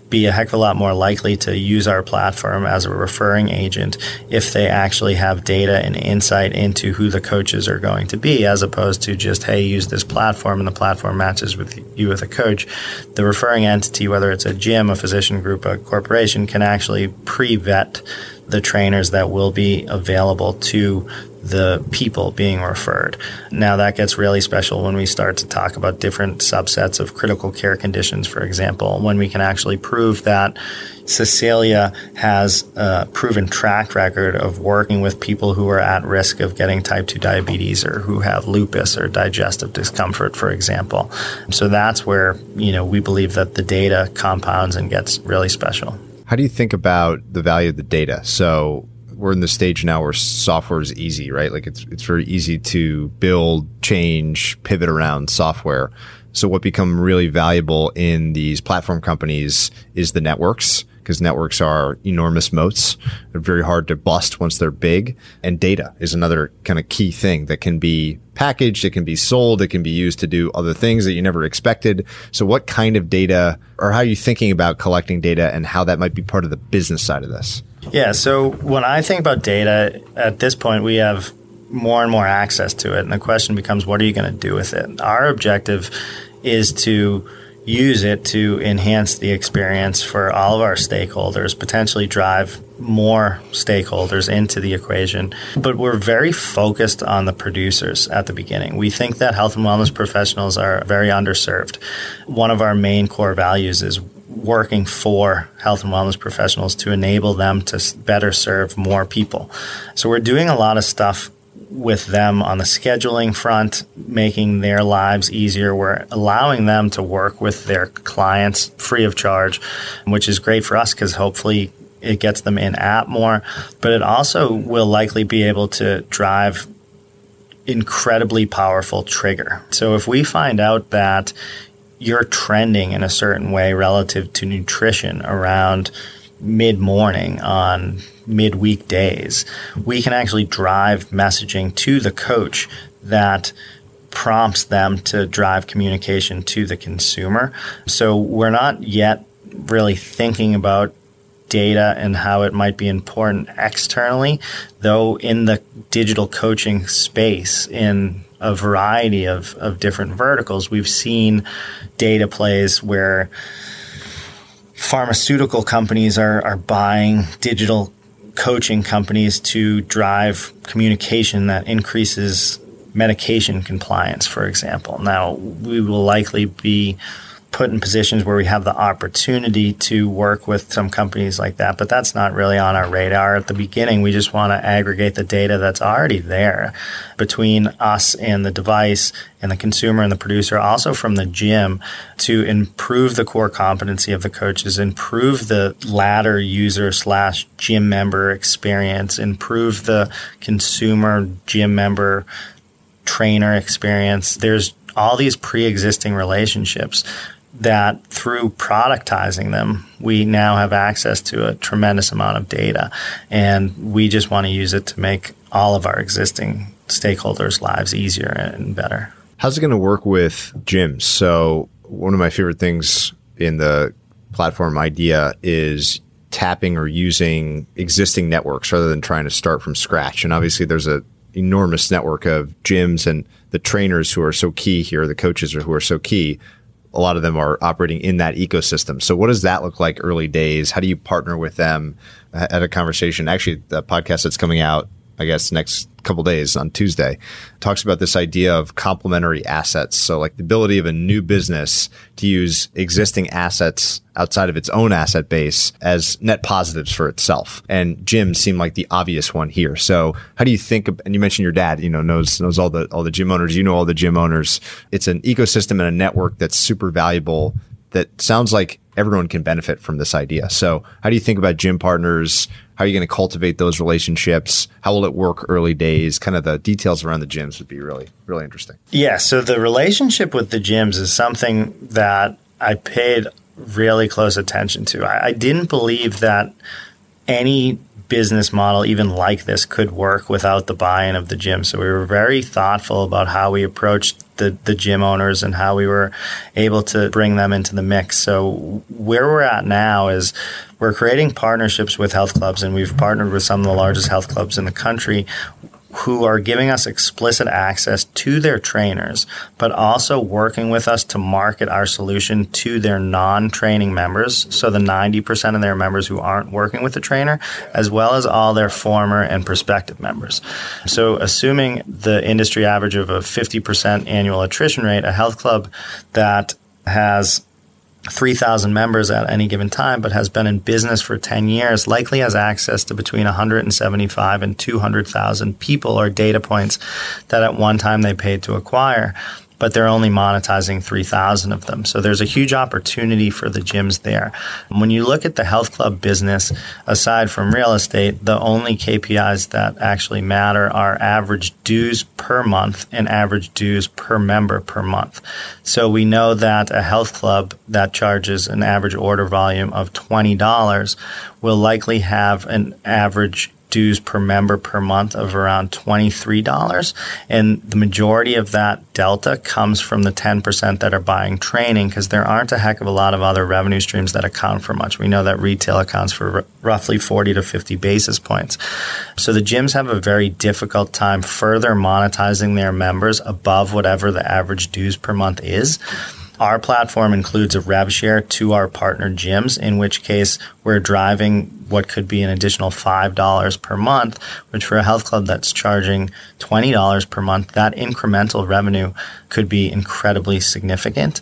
be a heck of a lot more likely to use our platform as a referring agent if they actually have data and insight into who the coaches are going to be, as opposed to just, hey, use this platform and the platform matches with you with a coach. The referring entity, whether it's a gym, a physician group, a corporation, can actually pre vet the trainers that will be available to the people being referred. Now, that gets really special when we start to talk about different subsets of critical care conditions, for example, when we can actually prove that Cecilia has a proven track record of working with people who are at risk of getting type 2 diabetes or who have lupus or digestive discomfort, for example. So that's where, you know, we believe that the data compounds and gets really special. How do you think about the value of the data? So we're in the stage now where software is easy, right? Like it's it's very easy to build, change, pivot around software. So what become really valuable in these platform companies is the networks because networks are enormous moats. They're very hard to bust once they're big. And data is another kind of key thing that can be packaged. It can be sold. It can be used to do other things that you never expected. So what kind of data or how are you thinking about collecting data and how that might be part of the business side of this? Yeah. So when I think about data at this point, we have more and more access to it. And the question becomes, what are you going to do with it? Our objective is to use it to enhance the experience for all of our stakeholders, potentially drive more stakeholders into the equation. But we're very focused on the producers at the beginning. We think that health and wellness professionals are very underserved. One of our main core values is working for health and wellness professionals to enable them to better serve more people. So we're doing a lot of stuff with them on the scheduling front, making their lives easier. We're allowing them to work with their clients free of charge, which is great for us because hopefully it gets them in app more, but it also will likely be able to drive incredibly powerful trigger. So if we find out that you're trending in a certain way relative to nutrition around mid morning on midweek days, we can actually drive messaging to the coach that prompts them to drive communication to the consumer. So we're not yet really thinking about data and how it might be important externally, though in the digital coaching space in a variety of, of different verticals, we've seen data plays where pharmaceutical companies are, are buying digital coaching companies to drive communication that increases medication compliance, for example. Now, we will likely be put in positions where we have the opportunity to work with some companies like that, but that's not really on our radar at the beginning. We just want to aggregate the data that's already there between us and the device and the consumer and the producer, also from the gym to improve the core competency of the coaches, improve the ladder user slash gym member experience, improve the consumer gym member trainer experience. There's all these pre-existing relationships that through productizing them, we now have access to a tremendous amount of data. And we just want to use it to make all of our existing stakeholders' lives easier and better. How's it going to work with gyms? So, one of my favorite things in the platform idea is tapping or using existing networks rather than trying to start from scratch. And obviously, there's a enormous network of gyms and the trainers who are so key here, the coaches who are so key a lot of them are operating in that ecosystem. So what does that look like early days? How do you partner with them? at a conversation, actually, the podcast that's coming out I guess, next couple days on Tuesday, talks about this idea of complementary assets. So, like the ability of a new business to use existing assets outside of its own asset base as net positives for itself. And gyms seem like the obvious one here. So, how do you think? Of, and you mentioned your dad, you know, knows knows all the all the gym owners. You know all the gym owners. It's an ecosystem and a network that's super valuable. That sounds like everyone can benefit from this idea. So, how do you think about gym partners? How are you going to cultivate those relationships? How will it work early days? Kind of the details around the gyms would be really, really interesting. Yeah. So the relationship with the gyms is something that I paid really close attention to. I, I didn't believe that any business model, even like this, could work without the buy in of the gym. So we were very thoughtful about how we approached the, the gym owners and how we were able to bring them into the mix. So where we're at now is we're creating partnerships with health clubs, and we've partnered with some of the largest health clubs in the country who are giving us explicit access to their trainers, but also working with us to market our solution to their non training members. So, the 90% of their members who aren't working with the trainer, as well as all their former and prospective members. So, assuming the industry average of a 50% annual attrition rate, a health club that has 3,000 members at any given time, but has been in business for 10 years, likely has access to between 175 and 200,000 people or data points that at one time they paid to acquire but they're only monetizing 3,000 of them. So there's a huge opportunity for the gyms there. When you look at the health club business, aside from real estate, the only KPIs that actually matter are average dues per month and average dues per member per month. So we know that a health club that charges an average order volume of $20 will likely have an average dues per member per month of around $23. And the majority of that delta comes from the 10% that are buying training because there aren't a heck of a lot of other revenue streams that account for much. We know that retail accounts for r- roughly 40 to 50 basis points. So the gyms have a very difficult time further monetizing their members above whatever the average dues per month is. Our platform includes a rev share to our partner gyms, in which case we're driving what could be an additional $5 per month, which for a health club that's charging $20 per month, that incremental revenue could be incredibly significant.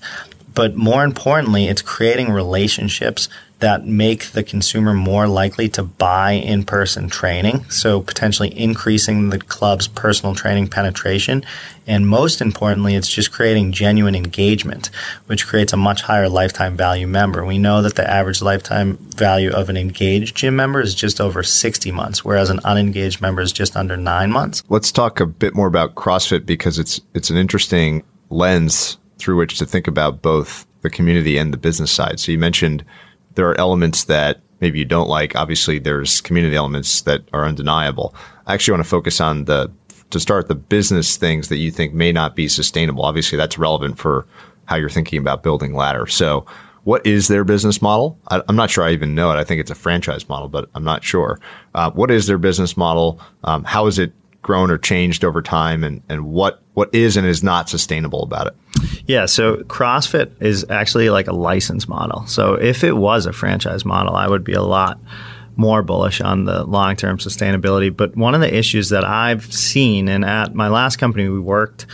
But more importantly, it's creating relationships that make the consumer more likely to buy in person training. So potentially increasing the club's personal training penetration. And most importantly, it's just creating genuine engagement, which creates a much higher lifetime value member. We know that the average lifetime value of an engaged gym member is just over 60 months, whereas an unengaged member is just under nine months. Let's talk a bit more about CrossFit because it's it's an interesting lens through which to think about both the community and the business side. So you mentioned there are elements that maybe you don't like. Obviously, there's community elements that are undeniable. I actually want to focus on the to start the business things that you think may not be sustainable. Obviously, that's relevant for how you're thinking about building ladder. So, what is their business model? I, am not sure I even know it. I think it's a franchise model, but I'm not sure. Uh, what is their business model? Um, how is it grown or changed over time, and and what what is and is not sustainable about it? Yeah, so CrossFit is actually like a license model. So if it was a franchise model, I would be a lot more bullish on the long term sustainability. But one of the issues that I've seen, and at my last company, we worked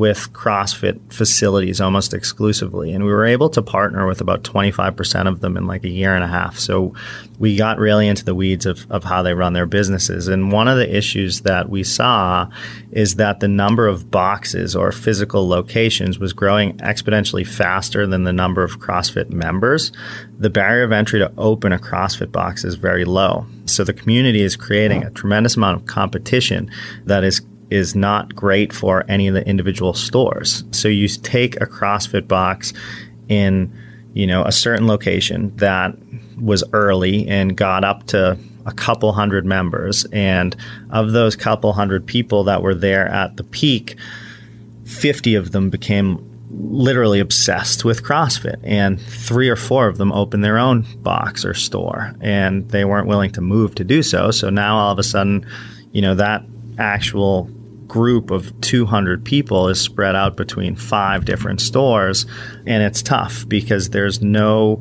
with CrossFit facilities almost exclusively. And we were able to partner with about 25% of them in like a year and a half. So we got really into the weeds of, of how they run their businesses. And one of the issues that we saw is that the number of boxes or physical locations was growing exponentially faster than the number of CrossFit members. The barrier of entry to open a CrossFit box is very low. So the community is creating a tremendous amount of competition that is is not great for any of the individual stores. So you take a CrossFit box in, you know, a certain location that was early and got up to a couple hundred members and of those couple hundred people that were there at the peak 50 of them became literally obsessed with CrossFit, and three or four of them opened their own box or store, and they weren't willing to move to do so. So now all of a sudden, you know, that actual group of 200 people is spread out between five different stores, and it's tough because there's no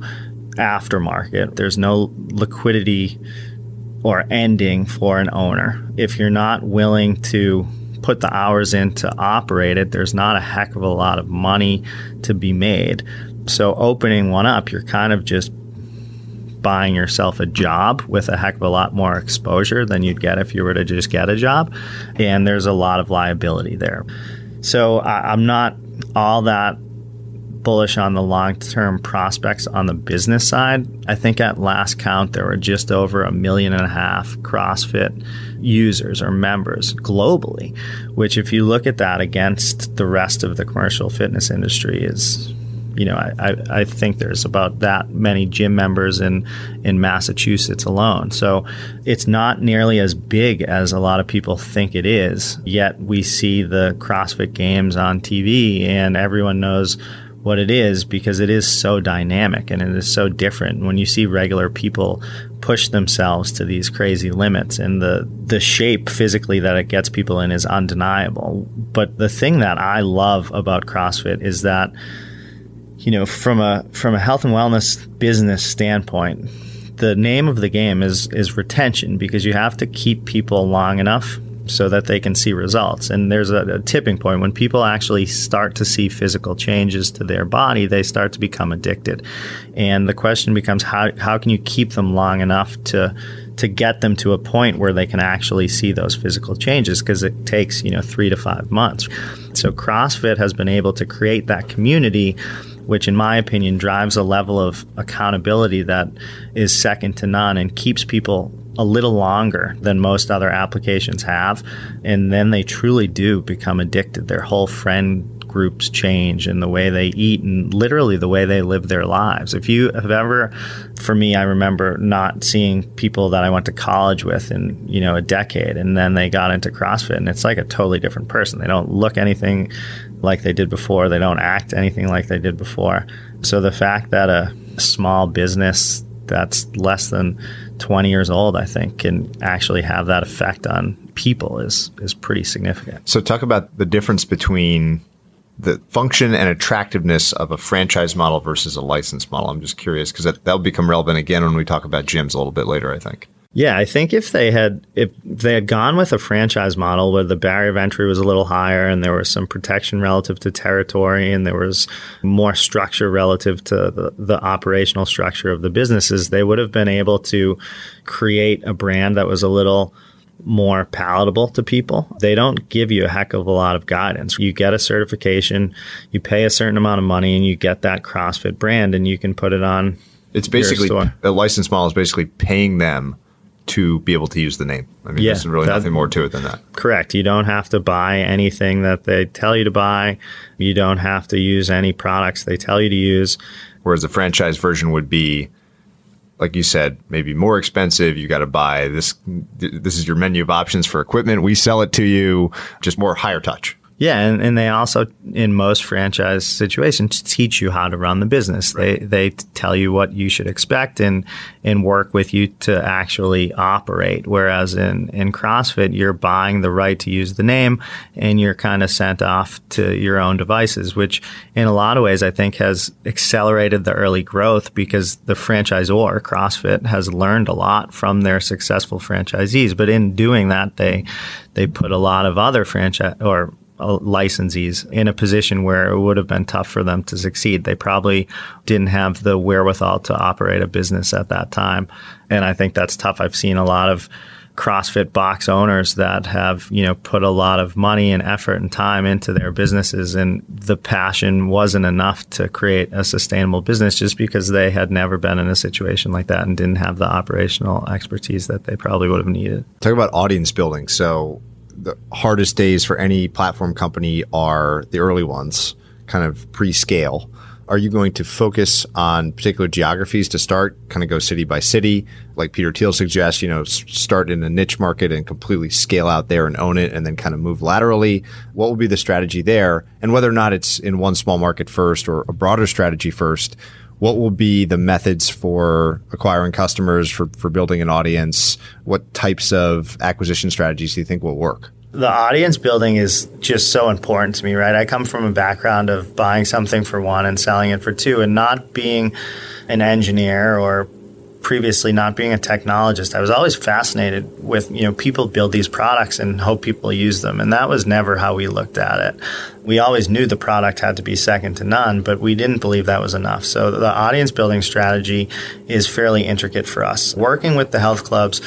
aftermarket, there's no liquidity or ending for an owner. If you're not willing to put the hours in to operate it, there's not a heck of a lot of money to be made. So, opening one up, you're kind of just buying yourself a job with a heck of a lot more exposure than you'd get if you were to just get a job. And there's a lot of liability there. So I, I'm not all that bullish on the long term prospects on the business side. I think at last count, there were just over a million and a half CrossFit users or members globally, which, if you look at that against the rest of the commercial fitness industry, is you know, I, I, think there's about that many gym members in in Massachusetts alone. So it's not nearly as big as a lot of people think it is. Yet we see the CrossFit Games on TV, and everyone knows what it is because it is so dynamic and it is so different. When you see regular people push themselves to these crazy limits and the the shape physically that it gets people in is undeniable. But the thing that I love about CrossFit is that you know, from a from a health and wellness business standpoint, the name of the game is is retention because you have to keep people long enough so that they can see results. And there's a, a, tipping point when people actually start to see physical changes to their body, they start to become addicted. And the question becomes how how can you keep them long enough to to get them to a point where they can actually see those physical changes because it takes, you know, 3 to 5 months. So CrossFit has been able to create that community which, in my opinion, drives a level of accountability that is second to none and keeps people a little longer than most other applications have. And then they truly do become addicted. Their whole friend groups change and the way they eat and literally the way they live their lives. If you have ever, for me, I remember not seeing people that I went to college with in, you know, a decade and then they got into CrossFit and it's like a totally different person. They don't look anything like they did before. They don't act anything like they did before. So the fact that a small business that's less than 20 years old, I think, can actually have that effect on people is is pretty significant. So talk about the difference between the function and attractiveness of a franchise model versus a license model. I'm just curious because that, that'll become relevant again when we talk about gyms a little bit later, I think. Yeah, I think if they had if they had gone with a franchise model where the barrier of entry was a little higher and there was some protection relative to territory and there was more structure relative to the, the operational structure of the businesses, they would have been able to create a brand that was a little more palatable to people. They don't give you a heck of a lot of guidance. You get a certification, you pay a certain amount of money, and you get that CrossFit brand, and you can put it on. It's basically a license model is basically paying them to be able to use the name. I mean, yeah, there's really that, nothing more to it than that. Correct. You don't have to buy anything that they tell you to buy. You don't have to use any products they tell you to use. Whereas the franchise version would be, like you said, maybe more expensive. You got to buy this. This is your menu of options for equipment. We sell it to you. Just more higher touch. Yeah, and, and they also, in most franchise situations, teach you how to run the business. Right. They they tell you what you should expect and and work with you to actually operate. Whereas in in CrossFit, you're buying the right to use the name, and you're kind of sent off to your own devices, which in a lot of ways I think has accelerated the early growth because the franchisor CrossFit has learned a lot from their successful franchisees. But in doing that, they they put a lot of other franchise or Uh, licensees in a position where it would have been tough for them to succeed. They probably didn't have the wherewithal to operate a business at that time. And I think that's tough. I've seen a lot of CrossFit box owners that have, you know, put a lot of money and effort and time into their businesses and the passion wasn't enough to create a sustainable business just because they had never been in a situation like that and didn't have the operational expertise that they probably would have needed. Talk about audience building. So the hardest days for any platform company are the early ones, kind of pre-scale. Are you going to focus on particular geographies to start, kind of go city by city, like Peter Thiel suggests, you know, start in a niche market and completely scale out there and own it and then kind of move laterally? What will be the strategy there? And whether or not it's in one small market first or a broader strategy first, what will be the methods for acquiring customers, for, for building an audience? What types of acquisition strategies do you think will work? The audience building is just so important to me, right? I come from a background of buying something for one and selling it for two, and not being an engineer or previously not being a technologist, I was always fascinated with, you know, people build these products and hope people use them. And that was never how we looked at it. We always knew the product had to be second to none, but we didn't believe that was enough. So the audience building strategy is fairly intricate for us. Working with the health clubs,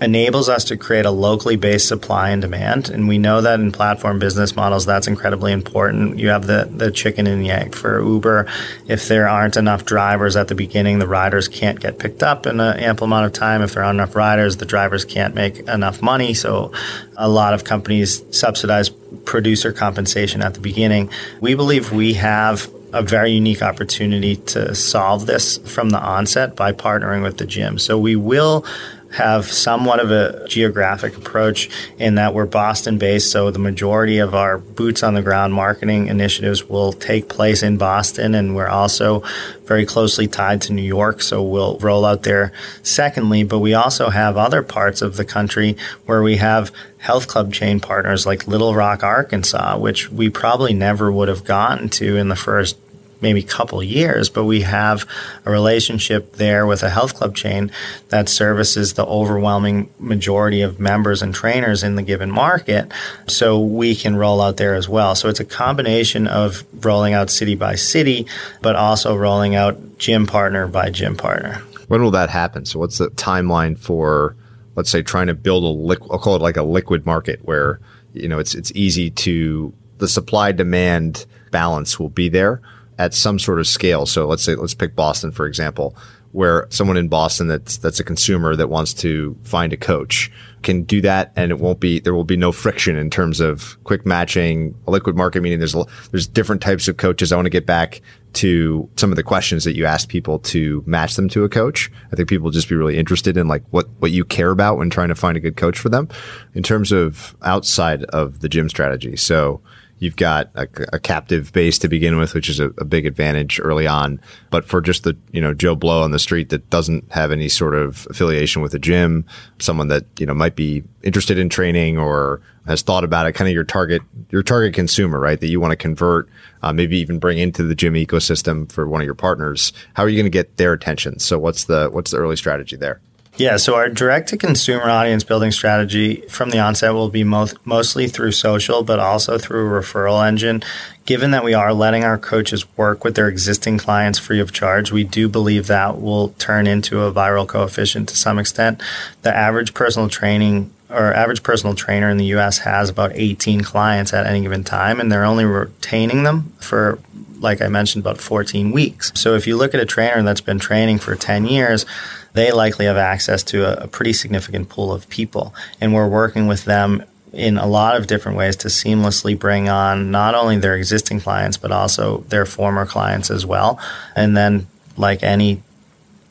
enables us to create a locally based supply and demand. And we know that in platform business models, that's incredibly important. You have the, the chicken and the egg for Uber. If there aren't enough drivers at the beginning, the riders can't get picked up in an ample amount of time. If there aren't enough riders, the drivers can't make enough money. So a lot of companies subsidize producer compensation at the beginning. We believe we have a very unique opportunity to solve this from the onset by partnering with the gym. So we will have somewhat of a geographic approach in that we're Boston based. So the majority of our boots on the ground marketing initiatives will take place in Boston. And we're also very closely tied to New York. So we'll roll out there secondly. But we also have other parts of the country where we have health club chain partners like Little Rock, Arkansas, which we probably never would have gotten to in the first maybe a couple years, but we have a relationship there with a health club chain that services the overwhelming majority of members and trainers in the given market. So we can roll out there as well. So it's a combination of rolling out city by city, but also rolling out gym partner by gym partner. When will that happen? So what's the timeline for, let's say, trying to build a liquid, I'll call it like a liquid market where, you know, it's, it's easy to, the supply demand balance will be there at some sort of scale. So let's say let's pick Boston for example, where someone in Boston that's that's a consumer that wants to find a coach can do that, and it won't be there will be no friction in terms of quick matching. A liquid market meaning there's there's different types of coaches. I want to get back to some of the questions that you ask people to match them to a coach. I think people just be really interested in like what what you care about when trying to find a good coach for them in terms of outside of the gym strategy. So You've got a, a, captive base to begin with, which is a, a, big advantage early on. But for just the you know Joe Blow on the street that doesn't have any sort of affiliation with a gym, someone that you know might be interested in training or has thought about it, kind of your target your target consumer, right? That you want to convert, uh, maybe even bring into the gym ecosystem for one of your partners. How are you going to get their attention? So what's the what's the early strategy there? Yeah, so our direct to consumer audience building strategy from the onset will be most, mostly through social, but also through a referral engine. Given that we are letting our coaches work with their existing clients free of charge, we do believe that will turn into a viral coefficient to some extent. The average personal training or average personal trainer in the US has about 18 clients at any given time, and they're only retaining them for like I mentioned, about 14 weeks. So if you look at a trainer that's been training for 10 years, they likely have access to a, a pretty significant pool of people. And we're working with them in a lot of different ways to seamlessly bring on not only their existing clients, but also their former clients as well. And then, like any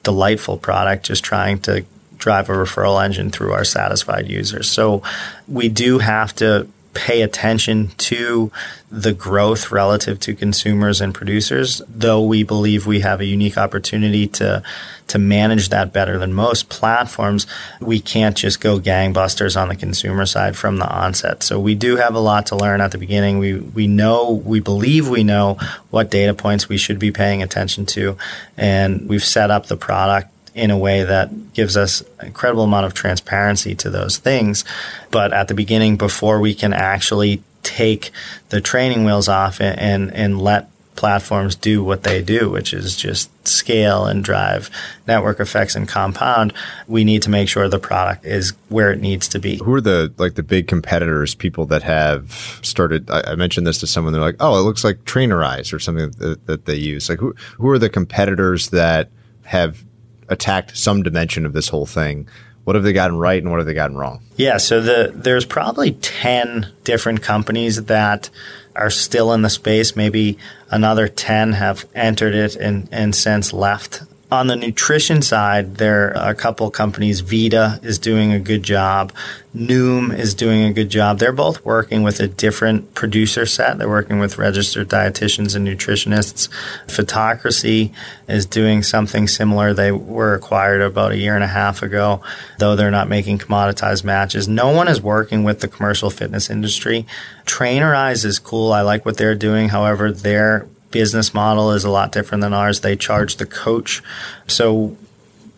delightful product, just trying to drive a referral engine through our satisfied users. So we do have to pay attention to the growth relative to consumers and producers, though we believe we have a unique opportunity to to manage that better than most platforms, we can't just go gangbusters on the consumer side from the onset. So we do have a lot to learn at the beginning. We we know we believe we know what data points we should be paying attention to and we've set up the product in a way that gives us incredible amount of transparency to those things. But at the beginning, before we can actually take the training wheels off and, and, and let platforms do what they do, which is just scale and drive network effects and compound, we need to make sure the product is where it needs to be. Who are the like the big competitors, people that have started? I, I mentioned this to someone. They're like, "Oh, it looks like Trainerize or something that, that they use." Like, who who are the competitors that have attacked some dimension of this whole thing. What have they gotten right and what have they gotten wrong? Yeah, so the there's probably 10 different companies that are still in the space. Maybe another 10 have entered it and, and since left on the nutrition side, there are a couple companies. Vida is doing a good job. Noom is doing a good job. They're both working with a different producer set. They're working with registered dietitians and nutritionists. Fitocracy is doing something similar. They were acquired about a year and a half ago, though they're not making commoditized matches. No one is working with the commercial fitness industry. Trainerize is cool. I like what they're doing. However, they're business model is a lot different than ours. They charge the coach. So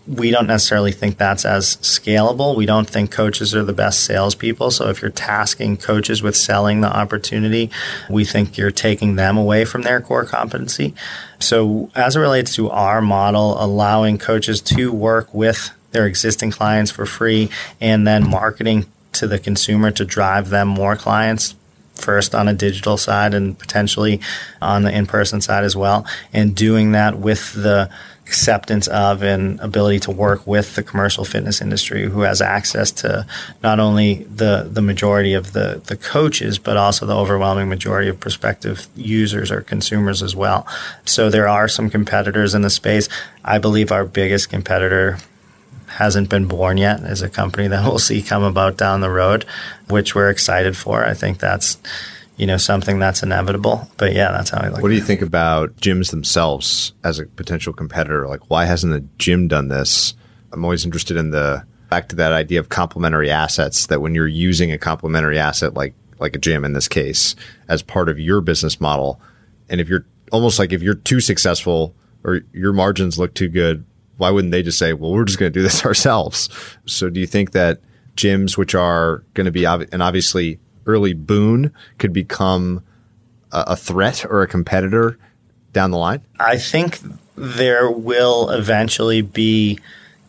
we don't necessarily think that's as scalable. We don't think coaches are the best salespeople. So if you're tasking coaches with selling the opportunity, we think you're taking them away from their core competency. So as it relates to our model, allowing coaches to work with their existing clients for free and then marketing to the consumer to drive them more clients first on a digital side and potentially on the in-person side as well and doing that with the acceptance of and ability to work with the commercial fitness industry who has access to not only the, the majority of the, the coaches, but also the overwhelming majority of prospective users or consumers as well. So there are some competitors in the space. I believe our biggest competitor hasn't been born yet as a company that we'll see come about down the road, which we're excited for. I think that's you know something that's inevitable. But yeah, that's how I look. What do you think about gyms themselves as a potential competitor? Like, why hasn't the gym done this? I'm always interested in the back to that idea of complementary assets. That when you're using a complementary asset like like a gym in this case as part of your business model, and if you're almost like if you're too successful or your margins look too good, why wouldn't they just say, well, we're just going to do this ourselves? So do you think that gyms, which are going to be ob- an obviously early boon, could become a, a threat or a competitor down the line? I think there will eventually be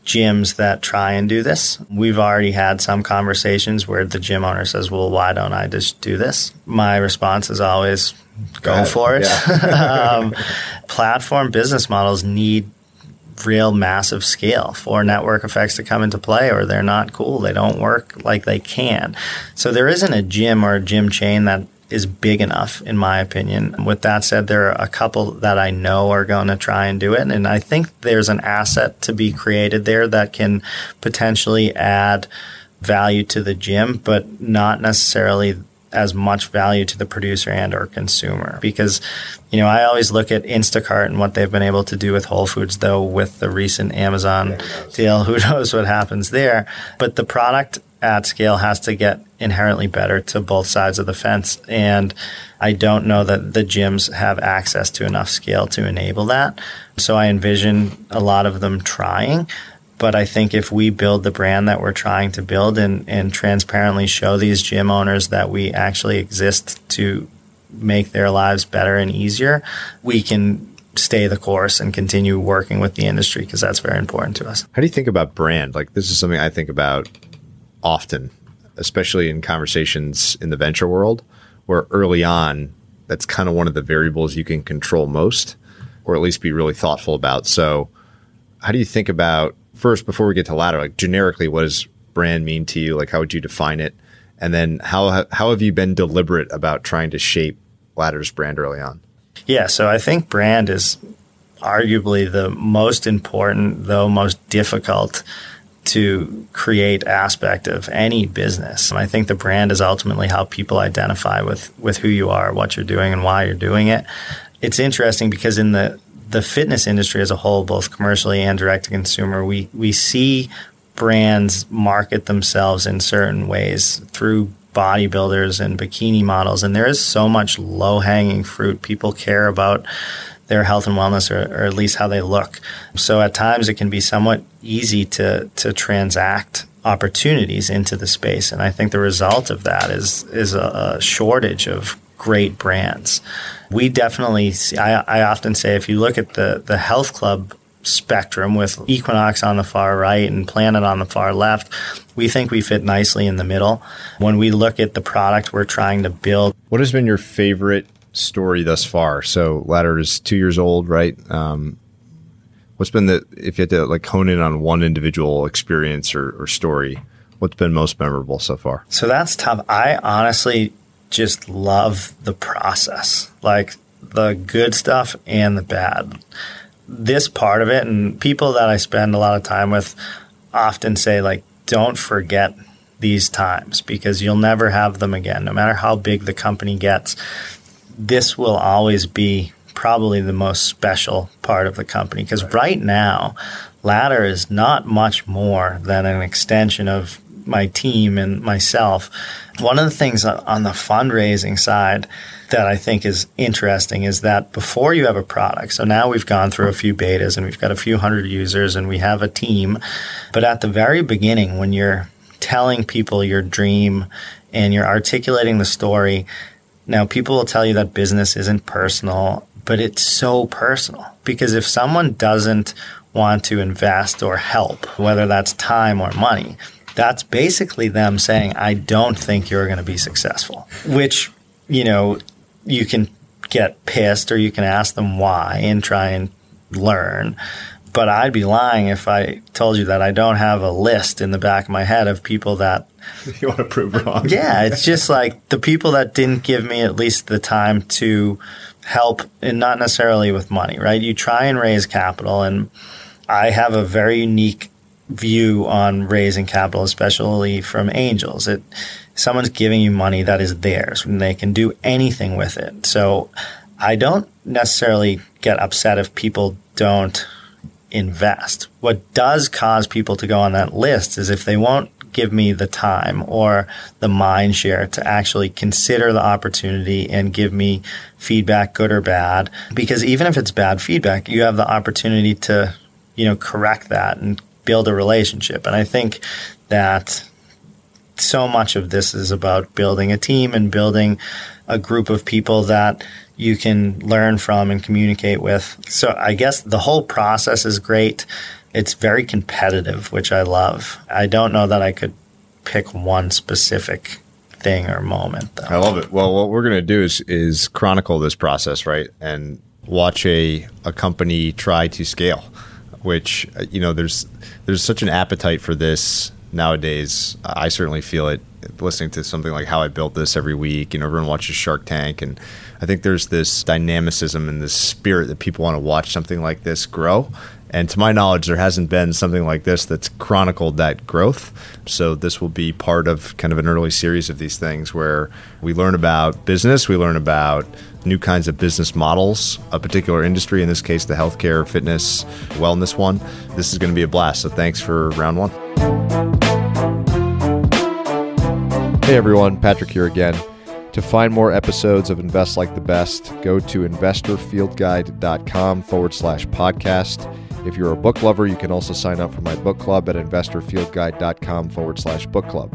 gyms that try and do this. We've already had some conversations where the gym owner says, Well, why don't I just do this? My response is always go, go for it. Yeah. um, platform business models need real massive scale for network effects to come into play or they're not cool. They don't work like they can. So there isn't a gym or a gym chain that is big enough, in my opinion. With that said, there are a couple that I know are going to try and do it. And I think there's an asset to be created there that can potentially add value to the gym, but not necessarily as much value to the producer and or consumer. Because you know i always look at instacart and what they've been able to do with whole foods though with the recent amazon deal. Who knows what happens there? But the product at scale has to get inherently better to both sides of the fence. And i don't know that the gyms have access to enough scale to enable that. So i envision a lot of them trying But I think if we build the brand that we're trying to build and, and transparently show these gym owners that we actually exist to make their lives better and easier, we can stay the course and continue working with the industry because that's very important to us. How do you think about brand? Like this is something I think about often, especially in conversations in the venture world, where early on that's kind of one of the variables you can control most, or at least be really thoughtful about. So, how do you think about first before we get to ladder? Like generically, what does brand mean to you? Like how would you define it? And then how how have you been deliberate about trying to shape Ladder's brand early on? Yeah, so I think brand is arguably the most important, though most difficult to create aspect of any business. And I think the brand is ultimately how people identify with with who you are, what you're doing, and why you're doing it. It's interesting because in the the fitness industry as a whole, both commercially and direct to consumer, we we see brands market themselves in certain ways through bodybuilders and bikini models, and there is so much low hanging fruit. People care about their health and wellness, or, or, at least how they look. So at times it can be somewhat easy to to transact opportunities into the space, and I think the result of that is is a, a shortage of great brands. We definitely see. I, I often say if you look at the the health club spectrum with Equinox on the far right and Planet on the far left, we think we fit nicely in the middle. When we look at the product we're trying to build. What has been your favorite story thus far? So Ladder is two years old, right? Um, what's been the, if you had to like hone in on one individual experience or, or story, what's been most memorable so far? So that's tough. I honestly just love the process, like the good stuff and the bad. This part of it and people that I spend a lot of time with often say like don't forget these times because you'll never have them again. No matter how big the company gets this will always be probably the most special part of the company because right now ladder is not much more than an extension of my team and myself one of the things on the fundraising side that I think is interesting is that before you have a product, so now we've gone through a few betas and we've got a few hundred users and we have a team. But at the very beginning, when you're telling people your dream and you're articulating the story, now people will tell you that business isn't personal, but it's so personal because if someone doesn't want to invest or help, whether that's time or money, that's basically them saying, I don't think you're going to be successful, which, you know, you can get pissed or you can ask them why and try and learn. But I'd be lying if I told you that I don't have a list in the back of my head of people that you want to prove wrong. yeah, it's just like the people that didn't give me at least the time to help and not necessarily with money, right? You try and raise capital and I have a very unique view on raising capital, especially from angels. It someone's giving you money that is theirs and they can do anything with it. So I don't necessarily get upset if people don't invest. What does cause people to go on that list is if they won't give me the time or the mind share to actually consider the opportunity and give me feedback, good or bad. Because even if it's bad feedback, you have the opportunity to, you know, correct that and build a relationship. And I think that so much of this is about building a team and building a group of people that you can learn from and communicate with. So I guess the whole process is great. It's very competitive, which I love. I don't know that I could pick one specific thing or moment though. I love it. Well, what we're going to do is is chronicle this process, right? And watch a a company try to scale, which uh, you know there's there's such an appetite for this nowadays. I certainly feel it listening to something like how I built this every week. You know, everyone watches Shark Tank, and I think there's this dynamicism and this spirit that people want to watch something like this grow. And to my knowledge, there hasn't been something like this that's chronicled that growth. So this will be part of kind of an early series of these things where we learn about business, we learn about new kinds of business models, a particular industry, in this case, the healthcare, fitness, wellness one. This is going to be a blast. So thanks for round one. Hey everyone, Patrick here again. To find more episodes of Invest Like the Best, go to investorfieldguide.com forward slash podcast If you're a book lover, you can also sign up for my book club at investorfieldguide.com forward slash book club.